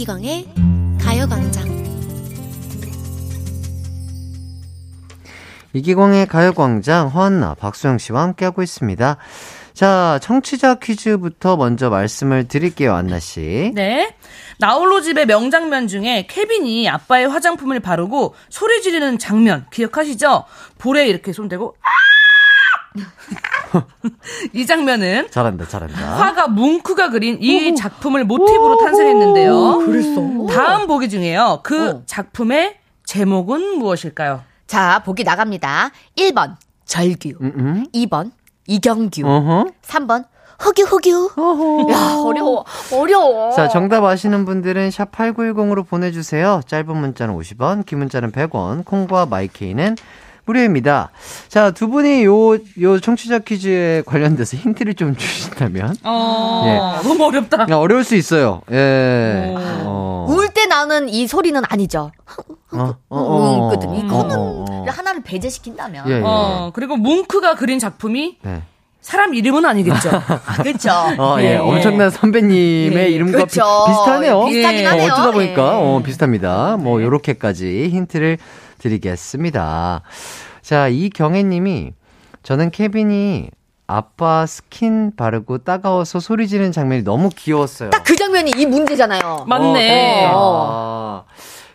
이기광의 가요광장 이기광의 가요광장 허한나, 박수영 씨와 함께하고 있습니다. 자, 청취자 퀴즈부터 먼저 말씀을 드릴게요, 안나 씨. 네. 나홀로 집의 명장면 중에 케빈이 아빠의 화장품을 바르고 소리 지르는 장면 기억하시죠? 볼에 이렇게 손 대고 아! 이 장면은 잘한다, 잘한다. 화가 뭉크가 그린 이 작품을 모티브로 탄생했는데요. 그랬어. 다음 보기 중에요. 그 어. 작품의 제목은 무엇일까요? 자, 보기 나갑니다. 1번, 절규. 음, 음. 2번, 이경규. 어허. 3번, 흑유, 흑유. 야, 어려워. 어려워. 자, 정답 아시는 분들은 샵 8910으로 보내 주세요. 짧은 문자는 50원, 긴 문자는 100원, 콩과 마이케이는 무료입니다. 자, 두 분이 요, 요 청취자 퀴즈에 관련돼서 힌트를 좀 주신다면. 어, 너무 어렵다. 야, 어려울 수 있어요. 예. 어. 울때 나는 이 소리는 아니죠. 어, 어, 어, 응. 이거는 어, 어, 어. 하나를 배제시킨다면. 예, 예. 어, 그리고 뭉크가 그린 작품이 네. 사람 이름은 아니겠죠. 아, 그쵸. 어, 예. 예. 엄청난 선배님의 예. 이름과 그쵸. 비, 비슷하네요. 비슷하긴 어, 하네요. 어 쩌다 보니까, 예. 어, 비슷합니다. 뭐, 요렇게까지 힌트를 드리겠습니다. 자, 이경혜 님이 저는 케빈이 아빠 스킨 바르고 따가워서 소리 지르는 장면이 너무 귀여웠어요. 딱 그 장면이 이 문제잖아요. 맞네. 어,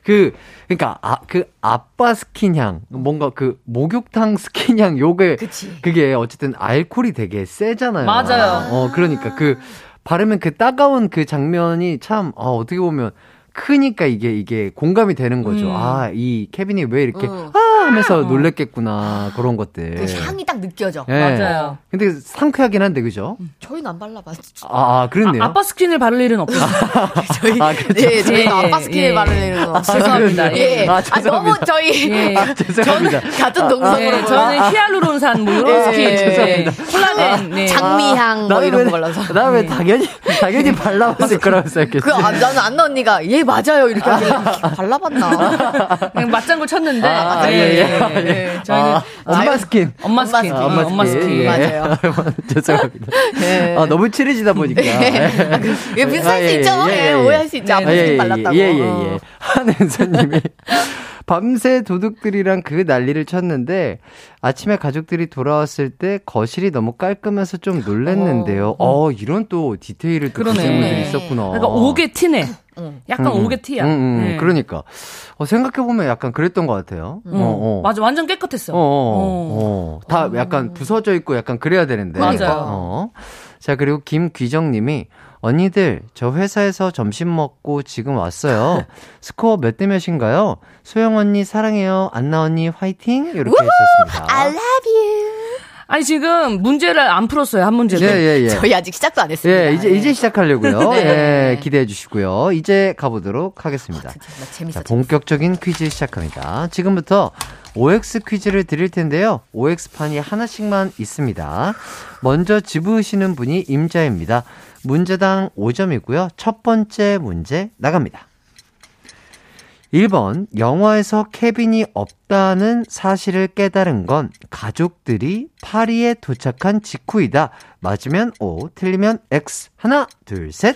그러니까. 그, 그니까, 아, 그, 아빠 스킨 향, 뭔가 그, 목욕탕 스킨 향, 요게, 그치. 그게 어쨌든 알코올이 되게 세잖아요. 맞아요. 어, 그러니까 그, 바르면 그 따가운 그 장면이 참, 어, 어떻게 보면, 크니까 이게, 이게 공감이 되는 거죠. 음. 아, 이 케빈이 왜 이렇게, 응. 아! 하면서 놀랬겠구나. 그런 것들. 그 향이 딱 느껴져. 예. 맞아요. 근데 상쾌하긴 한데, 그죠? 저희는 안 발라봤죠. 아, 아 그렇네요. 아빠 스킨을 바를 일은 없어요. 저희 아, 그쵸. 네, 저희가 예, 아빠 스킨을 예. 바르는 거. 죄송합니다. 예. 아, 아, 죄송합니다. 너무 저희 예. 아, 죄송합니다. 같은 동성으로 네, 보여서. 저는 히알루론산 뭐 이런 예, 스킨, 예, 네, 예. 콜라겐, 네. 장미향 뭐 이런 왜- 거 발라서. 나 왜 네. 당연히, 당연히 발라봤을 거라고 생각했지. 그, 아, 나는 안나 언니가, 예, 맞아요. 이렇게 하길래, 발라봤나. 그냥 맞장구 쳤는데. 아, 네, 예, 예, 예, 예. 예. 저희는 아, 엄마 스킨. 엄마 스킨. 어, 엄마 스킨. 맞아요. 죄송합니다. 예. 아, 너무 친해지다 보니까. 예, 비슷할 수 있죠. 예, 오해할 수 있죠. 예, 예, 발랐다고. 예, 예, 예. 어. 한은서님이 밤새 도둑들이랑 그 난리를 쳤는데 아침에 가족들이 돌아왔을 때 거실이 너무 깔끔해서 좀 놀랬는데요. 어, 이런 또 디테일을 또. 주신 분들이 있었구나. 그러니까 오게 티네. 약간 음, 오게 티야. 음, 음, 네. 그러니까. 어, 생각해 보면 약간 그랬던 것 같아요. 어, 어, 어. 맞아, 완전 깨끗했어. 어, 어, 어. 다 약간 부서져 있고 약간 그래야 되는데. 맞아요. 어. 자, 그리고 김귀정 님이 언니들, 저 회사에서 점심 먹고 지금 왔어요. 스코어 몇 대 몇인가요? 소영 언니 사랑해요. 안나 언니 화이팅! 이렇게 해주셨습니다. I love you. 아니, 지금 문제를 안 풀었어요, 한 문제도. 예, 예, 예. 저희 아직 시작도 안 했습니다. 예, 이제, 이제 시작하려고요. 네. 예, 기대해 주시고요. 이제 가보도록 하겠습니다. 정말 재밌어. 자, 본격적인 퀴즈 시작합니다. 지금부터 OX 퀴즈를 드릴 텐데요. OX판이 하나씩만 있습니다. 먼저 집으시는 분이 임자입니다. 문제당 5점이고요. 첫 번째 문제 나갑니다. 1번, 영화에서 케빈이 없다는 사실을 깨달은 건 가족들이 파리에 도착한 직후이다. 맞으면 O, 틀리면 X. 하나, 둘, 셋.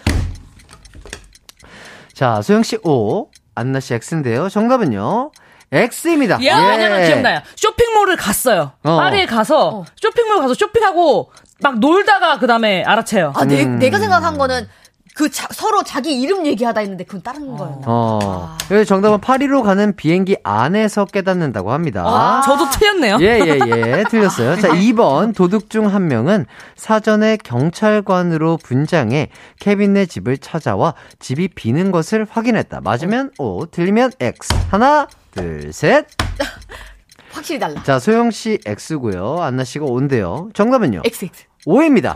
자, 소영씨 O, 안나씨 X인데요. 정답은요, X입니다. 야, 예. 왜냐면 기억나요. 쇼핑몰을 갔어요. 어. 파리에 가서 쇼핑몰 가서 쇼핑하고 막 놀다가 그 다음에 알아채요. 아, 내, 음. 내가 생각한 거는 그 자- 서로 자기 이름 얘기하다 했는데 그건 다른 거였나? 어. 그래서 정답은 파리로 가는 비행기 안에서 깨닫는다고 합니다. 아, 저도 틀렸네요. 예, 예, 예. 틀렸어요. 자, 2번. 도둑 중 한 명은 사전에 경찰관으로 분장해 케빈네 집을 찾아와 집이 비는 것을 확인했다. 맞으면 O, 틀리면 X. 하나, 둘, 셋. 확실히 달라. 자, 소영 씨 X고요. 안나 씨가 O인데요. 정답은요? XX. O입니다.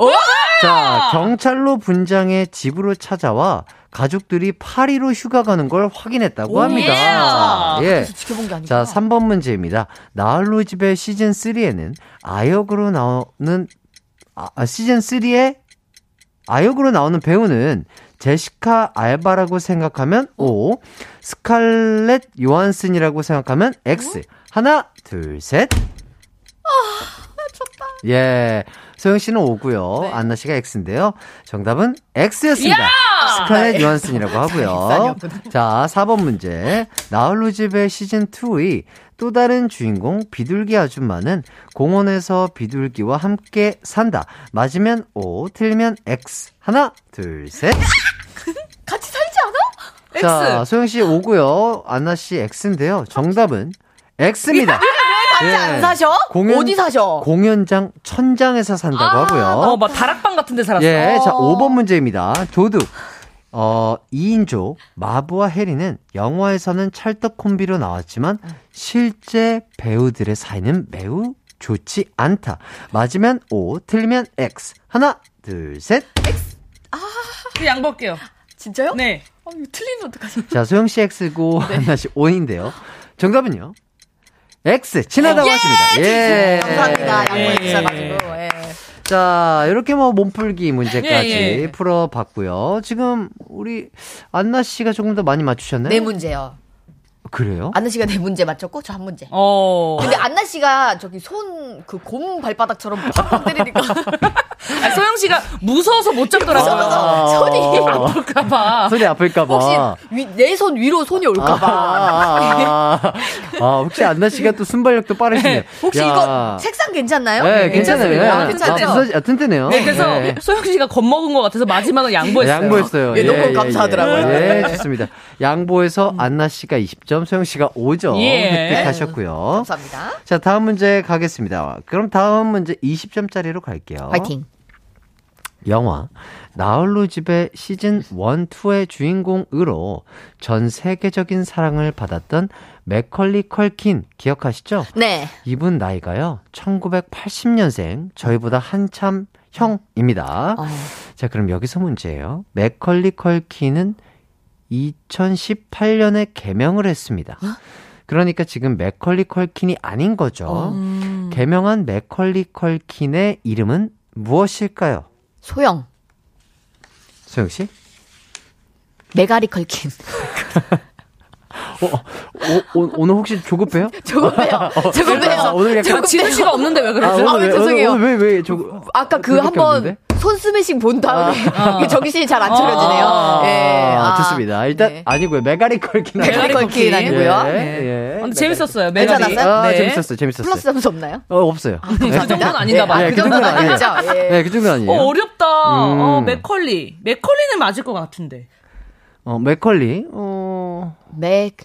자, 경찰로 분장해 집으로 찾아와 가족들이 파리로 휴가 가는 걸 확인했다고 합니다. 예. 게 아니고. 자, 3번 문제입니다. 나홀로 집의 시즌 3에는 아역으로 나오는 아, 시즌 3에 아역으로 나오는 배우는 제시카 알바라고 생각하면 O, 스칼렛 요한슨이라고 생각하면 X. 하나, 둘, 셋. 예. 소영 씨는 O고요. 안나 씨가 X인데요. 정답은 X였습니다. 스칼렛 요한슨이라고 하고요. 자, 4번 문제. 나홀로 집의 시즌 2의 또 다른 주인공 비둘기 아줌마는 공원에서 비둘기와 함께 산다. 맞으면 O, 틀리면 X. 하나, 둘, 셋. 같이 살지 않아? 자, 소영 씨 O고요. 안나 씨 X인데요. 정답은 X입니다. 같이 안 사셔? 공연- 어디 사셔? 공연장 천장에서 산다고 하고요. 어, 막 다락방 같은 데 살았어. 예, 자, 5번 문제입니다. 도둑. 어, 2인조 마부와 해리는 영화에서는 찰떡 콤비로 나왔지만 실제 배우들의 사이는 매우 좋지 않다. 맞으면 O, 틀리면 X. 하나, 둘, 셋. 그 양볼게요. 진짜요? 네. 어, 틀리면 어떡하지? 자, 소영 씨 X고 한나 씨 O인데요. 정답은요? X. 친하다고 하십니다. 예. 감사합니다. 양보 예, 해주셔가지고. 예. 자, 이렇게 뭐 몸풀기 문제까지 예, 예. 풀어봤고요. 지금 우리 안나 씨가 조금 더 많이 맞추셨나요? 네 문제요. 그래요? 안나 씨가 네 문제 맞췄고 저 한 문제. 어. 근데 안나 씨가 저기 손 그 곰 발바닥처럼 팍팍 때리니까 아, 소영 씨가 무서워서 못 잡더라고요. 무서워서 손이 아플까봐. 손이 아플까봐. 혹시 내 손 위로 손이 아, 올까봐. 아, 아, 아, 혹시 안나 씨가 또 순발력도 빠르시네요. 네, 혹시 야. 이거 책상 괜찮나요? 네, 괜찮아요. 괜찮습니다. 예. 괜찮아요. 아, 아, 튼튼해요. 네, 그래서 예. 소영 씨가 겁먹은 것 같아서 마지막은 양보했어요. 양보했어요. 예, 너무 감사하더라고요. 예, 좋습니다. 양보해서 안나 씨가 20점, 소영 씨가 5점 예. 획득하셨고요. 감사합니다. 자, 다음 문제 가겠습니다. 그럼 다음 문제 20점짜리로 갈게요. 파이팅. 영화 나 홀로 집에 시즌 1, 2의 주인공으로 전 세계적인 사랑을 받았던 맥컬리 컬킨 기억하시죠? 네. 이분 나이가요. 1980년생 저희보다 한참 형입니다. 어. 자, 그럼 여기서 문제예요. 맥컬리 컬킨은 2018년에 개명을 했습니다. 그러니까 지금 맥컬리 컬킨이 아닌 거죠. 음. 개명한 맥컬리 컬킨의 이름은 무엇일까요? 소영. 소영 씨? 메가리 컬킨. 어, 어, 오, 오늘 혹시 조급해요? 조급해요. 아, 조급해요. 오늘 약간 진우 씨가 없는데 왜 아, 그러세요? 아, 오늘 왜 죄송해요. 오늘 왜, 왜, 조급. 아까 그 한번? 손 스매싱 본 다음에 정신이 잘 안 차려지네요. 아, 예. 아, 좋습니다. 일단, 네. 아니고요. 메가리 컬킨. 메가리 컬킨 아니고요. 예, 네. 예. 근데 재밌었어요. 괜찮았어요? 메가리. 아, 네. 재밌었어요. 재밌었어요. 플러스 점수 없나요? 어, 없어요. 그 정도는 아닌가 봐. 네, 그 정도는 아니죠. 예. 네, 그 정도는 아니에요. 어, 어렵다. 어, 음. 맥컬리. 맥컬리는 맞을 것 같은데. 어, 맥컬리. 어, 맥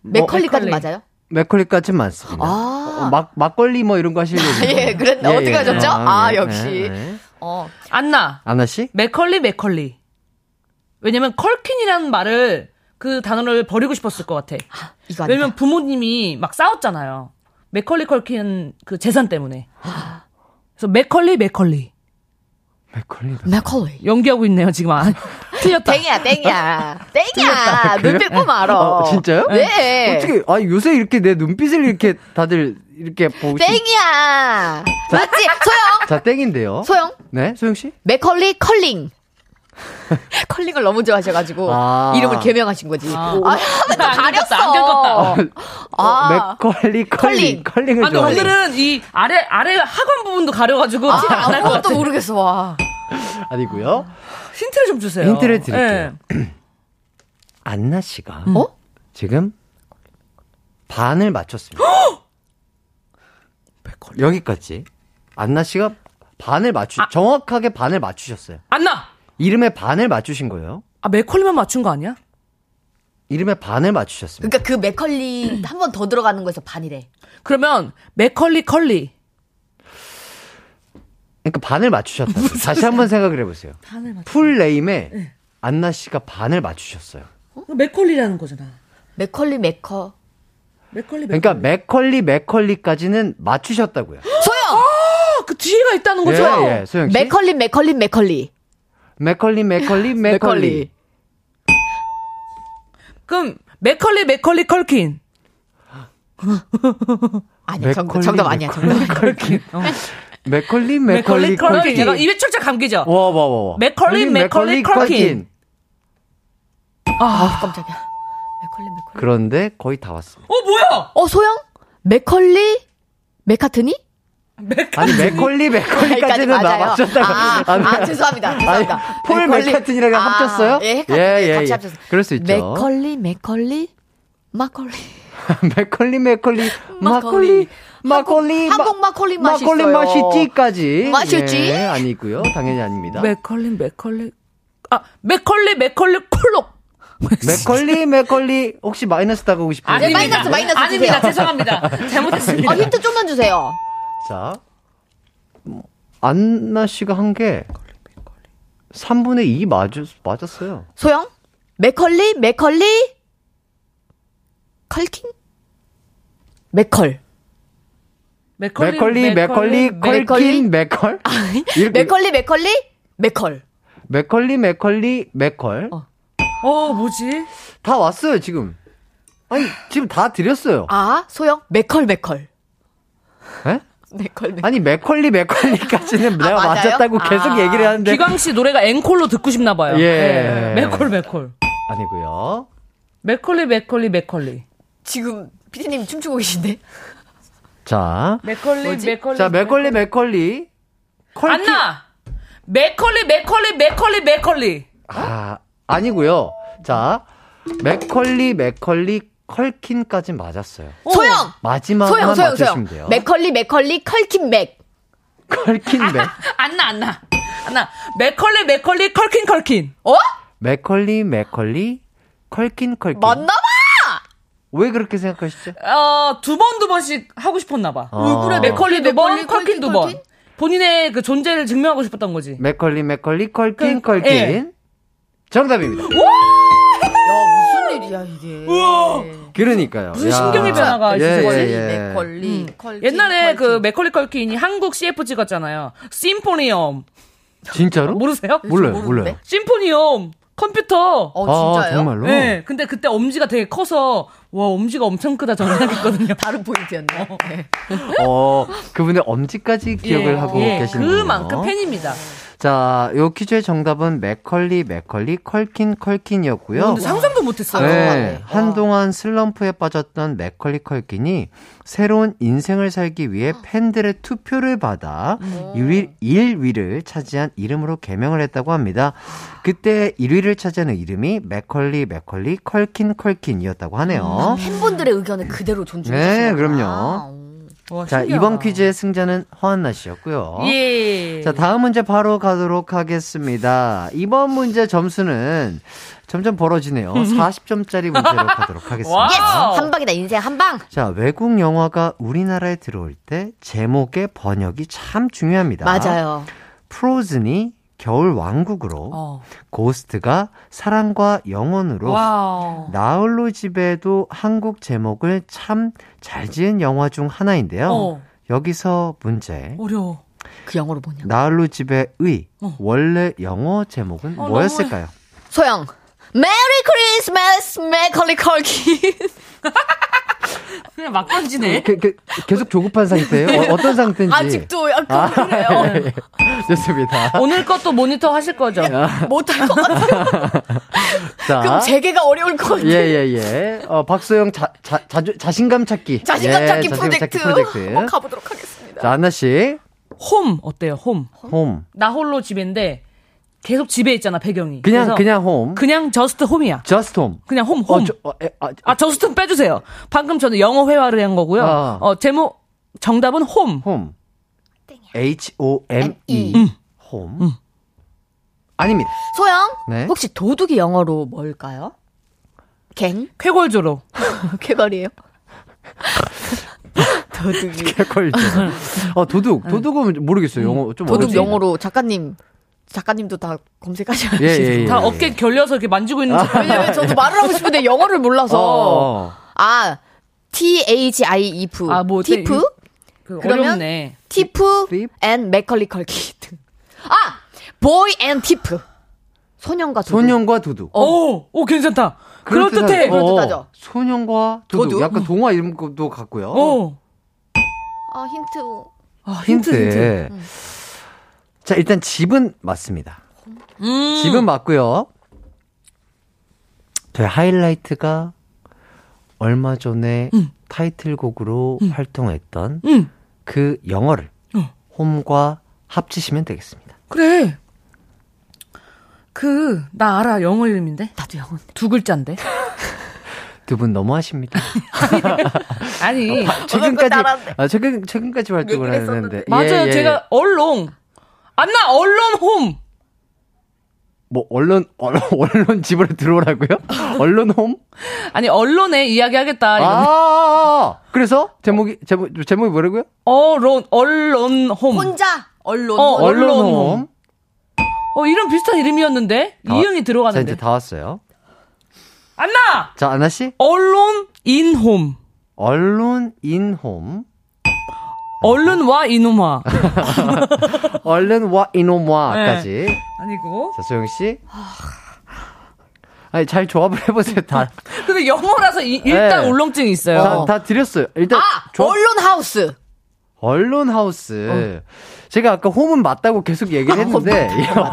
맥컬리까지 맥컬리. 맞아요? 맥컬리까지는 맞습니다. 아. 어, 막, 막걸리 뭐 이런 거 하시려고. 예, 그랬 어떻게 하셨죠? 아, 역시. 네. 어. 안나. 안나 씨? 맥컬리, 맥컬리. 왜냐면 컬킨이라는 말을 그 단어를 버리고 싶었을 것 같아. 이거 아니다. 왜냐면 부모님이 막 싸웠잖아요. 맥컬리 컬킨 그 재산 때문에. 그래서 맥컬리, 맥컬리. 맥컬리. 맥컬리. 연기하고 있네요, 지금. 아, 틀렸다. 땡이야, 땡이야. 땡이야. 눈빛 보면 알아. 어, 진짜요? 네. 어떻게, 아, 요새 이렇게 내 눈빛을 이렇게 다들 이렇게 보시 땡이야. 맞지? 소영. 자, 땡인데요. 소영. 네, 소영씨? 맥컬리 컬링. 컬링을 너무 좋아하셔가지고 아. 이름을 개명하신 거지. 아. 아, 나 안 가렸어. 안 긁었다. 아. 맥컬리, 컬링. 컬링. 컬링 을 아니, 좋아해요. 오늘은 이 아래, 아래 하관 부분도 가려가지고 아, 티가 안 날 것 같아. 아무것도 모르겠어. 와. 아니고요. 힌트를 좀 주세요. 힌트를 드릴게요. 예. 안나 씨가 어? 지금 반을 맞췄습니다. 여기까지. 안나 씨가 반을 맞추, 아. 정확하게 반을 맞추셨어요. 안나! 이름의 반을 맞추신 거예요. 아, 맥컬리만 맞춘 거 아니야? 이름의 반을 맞추셨습니다. 그러니까 그 맥컬리 한 번 더 들어가는 거에서 반이래. 그러면 맥컬리 컬리. 그러니까 반을 맞추셨다. 다시 한번 생각을 해보세요. 반을 맞. full name에 안나 씨가 반을 맞추셨어요. 맥컬리라는 거잖아. 맥컬리 맥커. 맥컬리 그러니까 맥컬리 맥컬리까지는 맞추셨다고요. 소영. 아, 그 뒤에가 있다는 거죠? 예, 예, 소영 씨. 맥컬리 맥컬리 맥컬리. 맥컬리 맥컬리 맥컬리. 그럼 맥컬리 맥컬리 컬킨. 아니야, 정, 맥컬리, 정답 아니야. 정답. 맥컬리. 맥컬리 맥컬리 맥컬리 컬킨. 약간 입에 철철 감기죠? 와, 와, 와, 와. 맥컬리, 맥컬리, 컬킨. 아, 깜짝이야. 맥컬리 맥컬리. 그런데 거의 다 왔어요. 어, 뭐야? 어, 소영? 맥컬리 맥카트니? 아니 맥컬리 맥컬리까지는 나 맞아요. 맞췄다고. 아, 아, 죄송합니다. 죄송합니다. 아니, 폴 맥컬리- 맥카튼이랑 아, 합쳤어요? 예, 헷갈렸- 예, 예, 같이 예. 합쳤어요. 그럴 수 있죠. 맥컬리 맥컬리 마컬리. 맥컬리 맥컬리 마콜리 마콜리 한국 마콜리 맛이 마콜리. 맛있지까지 맛있지? 예, 아니고요. 당연히 아닙니다. 맥컬리 맥컬리. 아, 맥컬리 맥컬리 콜록. 맥컬리 맥컬리 혹시 마이너스 따가고 싶으세요? 아니, 마이너스, 마이너스 아닙니다. 주세요. 죄송합니다. 잘못했습니다. 아, 힌트 좀만 주세요. 자, 뭐, 안나 씨가 한 게 3분의 2 맞, 맞았어요. 소영? 맥컬리 맥컬리 컬킹? 맥컬. 맥컬리 맥컬리 맥컬리? 컬킨 맥컬? 이렇게 맥컬리 맥컬리 맥컬. 맥컬리 맥컬리 맥컬 어, 뭐지? 다 왔어요 지금. 아니 지금 다 드렸어요. 아, 소영? 맥컬 맥컬. 에? 맥컬 맥컬. 아니 맥컬리 맥컬리까지는 내가 맞아요? 맞았다고 계속 아. 얘기를 하는데 기광 씨 노래가 앵콜로 듣고 싶나 봐요. 예. 네. 맥콜 맥콜. 아니고요. 맥컬리 맥컬리 맥컬리. 지금 피디님 춤추고 계신데? 자, 맥컬리 뭐지? 맥컬리. 자 맥컬리 맥컬리 컬킨 안나. 맥컬리 맥컬리 맥컬리 맥컬리. 아, 아니고요. 자, 맥컬리, 맥컬리, 컬킨까지 맞았어요. 소영! 마지막만 소영, 소영, 맞추시면 소영. 돼요. 맥컬리, 맥컬리, 컬킨, 맥. 컬킨, 맥. 안 나, 안 나. 안 나. 맥컬리, 맥컬리, 컬킨, 컬킨. 어? 맥컬리, 맥컬리, 컬킨, 컬킨. 맞나 봐! 왜 그렇게 생각하시죠? 어, 두 번, 두 번씩 하고 싶었나 봐. 어. 그래, 맥컬리 두 번, 맥컬리, 컬킨 두 번. 본인의 그 존재를 증명하고 싶었던 거지. 맥컬리, 맥컬리, 컬킨, 그, 컬킨. 예. 정답입니다. 야, 무슨 일이야, 이게. 그러니까요. 무슨 야. 심경의 변화가 예, 있으신 거지? 예, 예. 맥컬리, 컬킨. 옛날에 그 컬킨. 맥컬리 컬킨이 한국 CF 찍었잖아요. 심포니홈. 진짜로? 모르세요? 몰라요? 몰라요. 심포니홈. 컴퓨터. 어, 진짜요? 아, 정말로? 네. 근데 그때 엄지가 되게 커서 와 엄지가 엄청 크다 저는 생각했거든요. 다른 포인트였네. 네. 어, 그분의 엄지까지 기억을 예, 하고 예, 계시는군요. 그만큼 팬입니다. 자, 요 퀴즈의 정답은 맥컬리, 맥컬리, 컬킨, 컬킨이었고요. 근데 상상도 못했어요. 네, 한동안 슬럼프에 빠졌던 맥컬리 컬킨이 새로운 인생을 살기 위해 팬들의 투표를 받아 1위, 1위를 차지한 이름으로 개명을 했다고 합니다. 그때 1위를 차지하는 이름이 맥컬리, 맥컬리, 컬킨, 컬킨이었다고 하네요. 팬분들의 의견을 그대로 존중해 네, 그럼요. 와, 자, 신기하다. 이번 퀴즈의 승자는 허안나 씨였고요. 예. 자, 다음 문제 바로 가도록 하겠습니다. 이번 문제 점수는 점점 벌어지네요. 40점짜리 문제로 가도록 하겠습니다. Wow. 한 방이다, 인생 한 방. 자, 외국 영화가 우리나라에 들어올 때 제목의 번역이 참 중요합니다. 맞아요. Frozen이 겨울 왕국으로, 어. Ghost가 사랑과 영혼으로, wow. 나홀로 집에도 한국 제목을 참 잘 지은 영화 중 하나인데요. 어. 여기서 문제. 어려워. 그 영어로 뭐냐? 나홀로 집의 의 어. 원래 영어 제목은 어, 뭐였을까요? 소영. Merry Christmas, 맥컬리 컬킨. 그냥 막 던지네. 그, 그, 계속 조급한 상태예요? 어, 떤 상태인지. 아직도 약간 그래요. 좋습니다. 오늘 것도 모니터 하실 거죠? 못할 것 같아요. 자, 그럼 재기가 어려울 것 같아요. 예, 예, 예. 어, 박소영 자, 자, 자주, 자신감 찾기. 자신감 예, 찾기 자신감 프로젝트. 찾기 프로젝트. 한번 가보도록 하겠습니다. 자, 안나씨, 홈 어때요? home. home. 나 홀로 집인데 계속 집에 있잖아 배경이. 그냥, 그냥 홈. 그냥 just home이야. just home. 그냥 home home. 어, 저, 어, 에, 아, 아 just 빼주세요. 방금 저는 영어 회화를 한 거고요. 아. 어 제목 정답은 home. home. H-O-M-E. M-E. home. 아닙니다. 소영. 네. 혹시 도둑이 영어로 뭘까요? 갱? 쾌걸 조로. 쾌걸이에요? 도둑이. 쾌걸 조. 어, 도둑. 도둑은 모르겠어요. 영어 좀 도둑 어렵지. 영어로 작가님, 작가님도 다 검색하셔야지. 예, 예, 예. 다 어깨 결려서 이렇게 만지고 있는 척. 왜냐면 저도 말을 하고 싶은데 영어를 몰라서. 어, 어. 아, T-H-I-E-F. 아, 뭐 어때? thief? 그 그러면? 어렵네. thief 팁? and 맥컬리 컬킨 등. 아! Boy and thief. 소년과 도둑. 소년과 도둑. 오, 오 괜찮다. 그럴듯해. 그럴듯하죠. 어, 소년과 도둑. 도둑? 약간 동화 이름도 같고요. 어. 아, 힌트. 아, 힌트, 힌트. 자, 일단 집은 맞습니다. 음. 집은 맞고요. 저희 하이라이트가 얼마 전에 타이틀곡으로 활동했던 음. 그 영어를 어. 홈과 합치시면 되겠습니다. 그래. 그, 나 알아. 영어 이름인데. 나도 영어. 두 글자인데. 두 분 너무하십니다. 아니. 최근까지 따라한대. 아, 최근 최근까지 활동을 했는데. 맞아요. 예, 예. 제가 얼롱. 안나 얼론 홈. 뭐 언론 언론, 언론 집으로 들어오라고요? 언론 홈? 아니 언론에 이야기하겠다. 이거. 아, 그래서 제목이 제목 제목이 뭐라고요? 언론 언론 홈. 혼자 언론. 어, 언론 언론 홈. 어 이름 비슷한 이름이었는데 다- 이응이 자 들어가는데. 이제 다 왔어요. 안나 자 안나 씨 언론 인홈. 언론 인홈 얼른 와 이놈아. 얼른 와 이놈와까지. 네. 아니고. 자 소영 씨. 아니 잘 조합을 해보세요. 다, 근데 영어라서 이- 일단 네. 울렁증이 있어요. 다, 다 드렸어요. 일단 아, 조합- 언론 하우스. 언론 하우스. 제가 아까 홈은 맞다고 계속 얘기를 했는데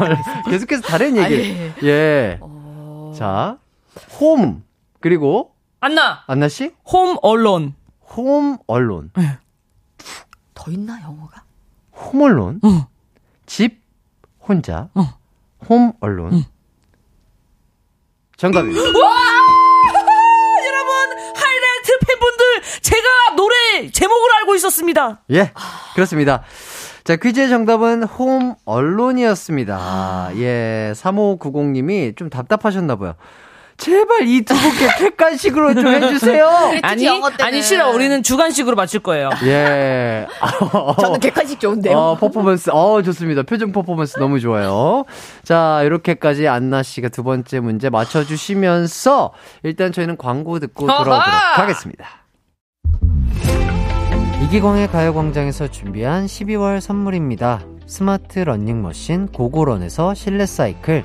계속해서 다른 얘기. 예. 자, 홈 그리고 안나 안나 씨, 홈 언론. 홈 언론, 더 있나 영어가? 홈 언론, 어. 집 혼자, 어. 홈 언론, 정답입니다. 여러분 하이라이트 팬분들 제가 노래 제목을 알고 있었습니다. 예, 그렇습니다. 자, 퀴즈의 정답은 홈 언론이었습니다. 예, 3590님이 좀 답답하셨나봐요. 제발 이 두 분께 객관식으로 좀 해주세요. 아니 영어 때는. 아니 싫어 우리는 주관식으로 맞출 거예요. 예. 저는 객관식 좋은데요. 어, 퍼포먼스, 어, 좋습니다. 표정 퍼포먼스 너무 좋아요. 자, 이렇게까지 안나 씨가 두 번째 문제 맞춰주시면서, 일단 저희는 광고 듣고 돌아오도록! 하겠습니다. 이기광의 가요광장에서 준비한 12월 선물입니다. 스마트 러닝머신 고고런에서 실내 사이클,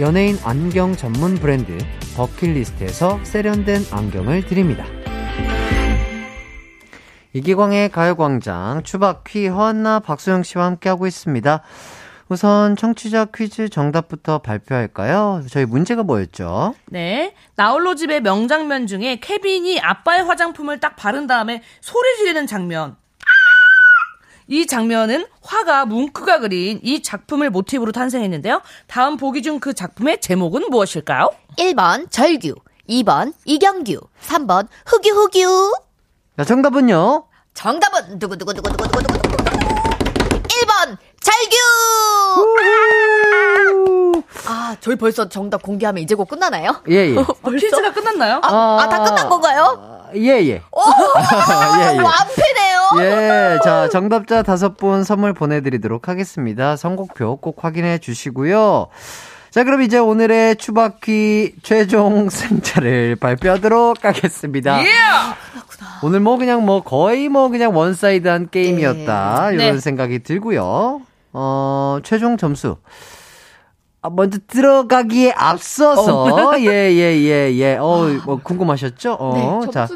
연예인 안경 전문 브랜드 버킷리스트에서 세련된 안경을 드립니다. 이기광의 가요광장 추박퀴 허안나 박소영 씨와 함께하고 있습니다. 우선 청취자 퀴즈 정답부터 발표할까요? 저희 문제가 뭐였죠? 네. 나홀로 집의 명장면 중에 케빈이 아빠의 화장품을 딱 바른 다음에 소리 지르는 장면. 이 장면은 화가 뭉크가 그린 이 작품을 모티브로 탄생했는데요. 다음 보기 중 그 작품의 제목은 무엇일까요? 1번 절규, 2번 이경규, 3번 흑유흑유. 자, 정답은요? 정답은 두구두구두구두구두구두구. 1번 절규. 아, 저희 벌써 정답 공개하면 이제 곧 끝나나요? 예, 예. 퀴즈가 끝났나요? 아, 아, 다 끝난 건가요? 예, 예. 오, 예, 예. 완패네요. 예, 자, 정답자 다섯 분 선물 보내드리도록 하겠습니다. 선곡표 꼭 확인해 주시고요. 자, 그럼 이제 오늘의 추바퀴 최종 승자를 발표하도록 하겠습니다. 예! 오늘 뭐 그냥 뭐 거의 뭐 그냥 one-side한 게임이었다. 이런 네. 생각이 들고요. 어, 최종 점수. 아, 먼저 들어가기에 앞서서, 예, 예, 예, 예. 어, 뭐 궁금하셨죠? 어, 네, 자,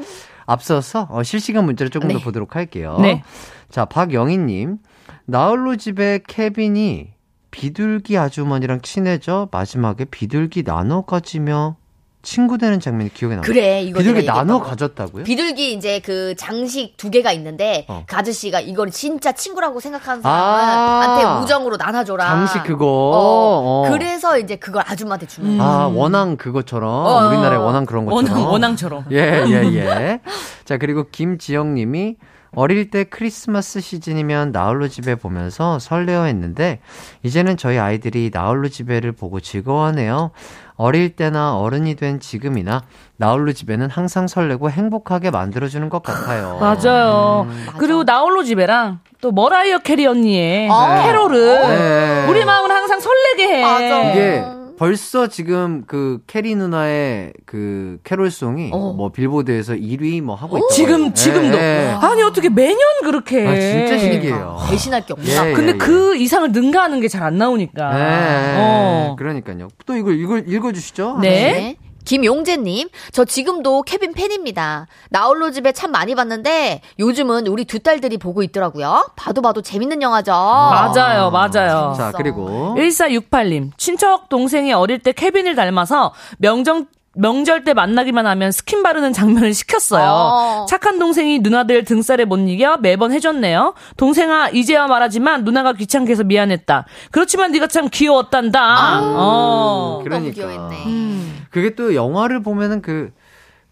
앞서서 어, 실시간 문자를 조금 더 네. 보도록 할게요. 네. 자, 박영희 님. 나홀로 집에 케빈이 비둘기 아주머니랑 친해져 마지막에 비둘기 나눠 가지며 친구 되는 장면이 기억에 나요. 그래, 이거 비둘기 나눠. 가졌다고요? 비둘기 이제 그 장식 두 개가 있는데 어. 그 아저씨가 이걸 진짜 친구라고 생각하는 아. 사람한테 우정으로 나눠줘라. 장식 그거. 어. 어. 그래서 이제 그걸 아줌마한테 주는 거야. 아, 원앙 그것처럼 어. 우리나라의 원앙 그런 것처럼. 원앙, 원앙처럼. 예, 예, 예. 자, 그리고 김지영 님이 어릴 때 크리스마스 시즌이면 나홀로 집에 보면서 설레어 했는데 이제는 저희 아이들이 나홀로 집에를 보고 즐거워하네요. 어릴 때나 어른이 된 지금이나 나홀로 집에는 항상 설레고 행복하게 만들어주는 것 같아요. 맞아요. 음. 그리고 나홀로 집에랑 또 머라이어 캐리 언니의 아. 캐롤을 네. 우리 마음을 항상 설레게 해. 맞아. 이게 벌써 지금 그 캐리 누나의 그 캐롤송이 어. 뭐 빌보드에서 1위 뭐 하고 있다. 지금 지금도 아니 어떻게 매년 그렇게? 아, 진짜 신기해요. 배신할 게 없나? 예, 근데 예, 그 이상을 능가하는 게 잘 안 나오니까. 네. 어. 그러니까요. 또 이걸 이걸 읽어주시죠. 네. 네. 김용재님, 저 지금도 케빈 팬입니다. 나홀로 집에 참 많이 봤는데 요즘은 우리 두 딸들이 보고 있더라고요. 봐도 봐도 재밌는 영화죠. 맞아요, 맞아요. 자 그리고 1468님, 친척 동생이 어릴 때 케빈을 닮아서 명정 명절 때 만나기만 하면 스킨 바르는 장면을 시켰어요. 어. 착한 동생이 누나들 등쌀에 못 이겨 매번 해줬네요. 동생아 이제야 말하지만 누나가 귀찮게 해서 미안했다. 그렇지만 네가 참 귀여웠단다. 어. 너무 그러니까. 귀여웠네. 그게 또 영화를 보면은 그,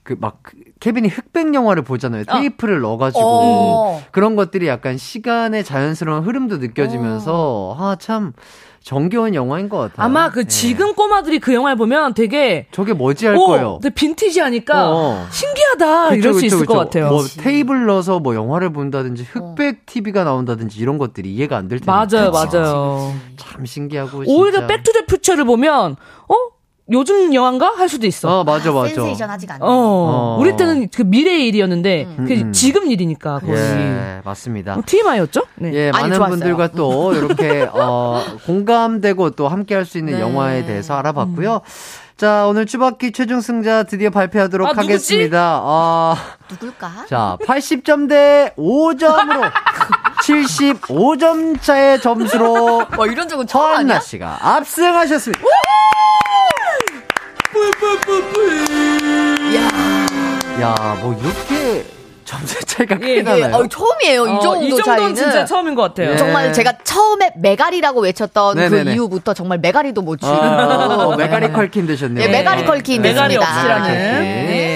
그 막, 케빈이 흑백 영화를 보잖아요. 테이프를 넣어가지고. 어. 그런 것들이 약간 시간의 자연스러운 흐름도 느껴지면서, 아, 참, 정겨운 영화인 것 같아요. 아마 그 예. 지금 꼬마들이 그 영화를 보면 되게 저게 뭐지 할 오, 거예요. 근데 빈티지하니까 어. 신기하다 그쵸, 이럴 수 그쵸, 있을 그쵸. 것 같아요. 뭐 테이블 넣어서 뭐 영화를 본다든지 흑백 TV가 나온다든지 이런 것들이 이해가 안 될 텐데. 맞아요, 맞아요. 참 신기하고 오히려. 백투더퓨처를 보면 어 요즘 영화인가 할 수도 있어. 어, 맞아, 맞아. 센세이션 아직 안 돼. 어, 어. 우리 때는 그 미래의 일이었는데 그 음. 지금 일이니까 거의 예, 맞습니다. 어, TMI였죠? 네. 예, 아니, 많은 좋았어요. 분들과 또 이렇게 어, 공감되고 또 함께 할 수 있는 네. 영화에 대해서 알아봤고요. 자, 오늘 쭈바퀴 최종 승자 드디어 발표하도록 아? 하겠습니다. 아, 누굴까? 자, 80점 대 5점으로 75점 차의 점수로 와, 이런 적은 처음 아니야? 씨가 압승하셨습니다. 야, 뭐 이렇게 점수 차이가 크게 예, 예. 나나요? 어, 처음이에요. 이 어, 정도 이 정도는 차이는. 진짜 처음인 것 같아요. 예. 정말 제가 처음에 메가리라고 외쳤던 네네네. 그 이후부터 정말 메가리도 못 치고. 아, 메가리 컬킨 되셨네요. 예, 메가리 컬킨 메가리 됐습니다. 없이라는. 네.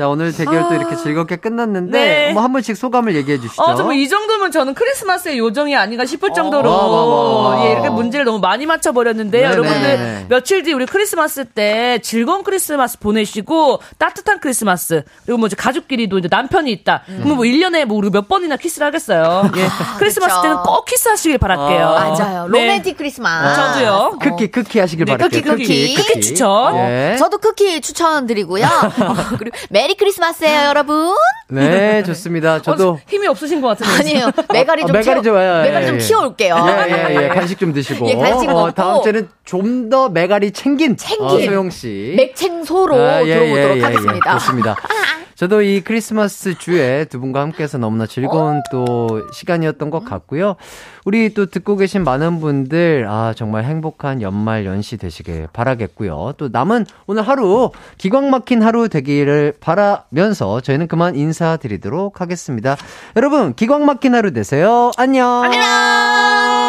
자, 오늘 대결도 이렇게 즐겁게 끝났는데, 네. 뭐한 번씩 소감을 얘기해 주시죠. 어, 정말 이 정도면 저는 크리스마스의 요정이 아닌가 싶을 정도로 와, 와, 와. 예, 이렇게 문제를 너무 많이 맞춰 버렸는데요. 네네. 여러분들 며칠 뒤 우리 크리스마스 때 즐거운 크리스마스 보내시고 따뜻한 크리스마스 그리고 뭐 이제 가족끼리도 이제 남편이 있다. 그러면 뭐 1년에 뭐 우리 몇 번이나 키스를 하겠어요. 예. 크리스마스 그쵸. 때는 꼭 키스하시길 바랄게요. 아, 맞아요. 네. 로맨틱 크리스마스. 저도요. 크키, 크키 하시길 네, 바랄게요. 크키, 크키. 크키 추천. 예. 저도 쿠키 추천드리고요. 어, 그리고 메리 크리스마스예요, 여러분. 네, 좋습니다. 저도. 어, 힘이 없으신 것 같은데. 아니에요. 메가리 어, 좀 메가리 키워, 좋아요. 메가리 예, 좀 예. 키워올게요. 예, 예, 예. 간식 좀 드시고. 예, 간식 어, 먹고. 다음 주에는 좀 더 메가리 챙긴. 챙긴. 어, 소영 씨. 맥챙소로 아, 예, 들어보도록 예, 예, 하겠습니다. 예. 좋습니다. 저도 이 크리스마스 주에 두 분과 함께해서 너무나 즐거운 또 시간이었던 것 같고요. 우리 또 듣고 계신 많은 분들, 아, 정말 행복한 연말 연시 되시길 바라겠고요. 또 남은 오늘 하루, 기광 막힌 하루 되기를 바라면서 저희는 그만 인사드리도록 하겠습니다. 여러분, 기광 막힌 하루 되세요. 안녕! 안녕!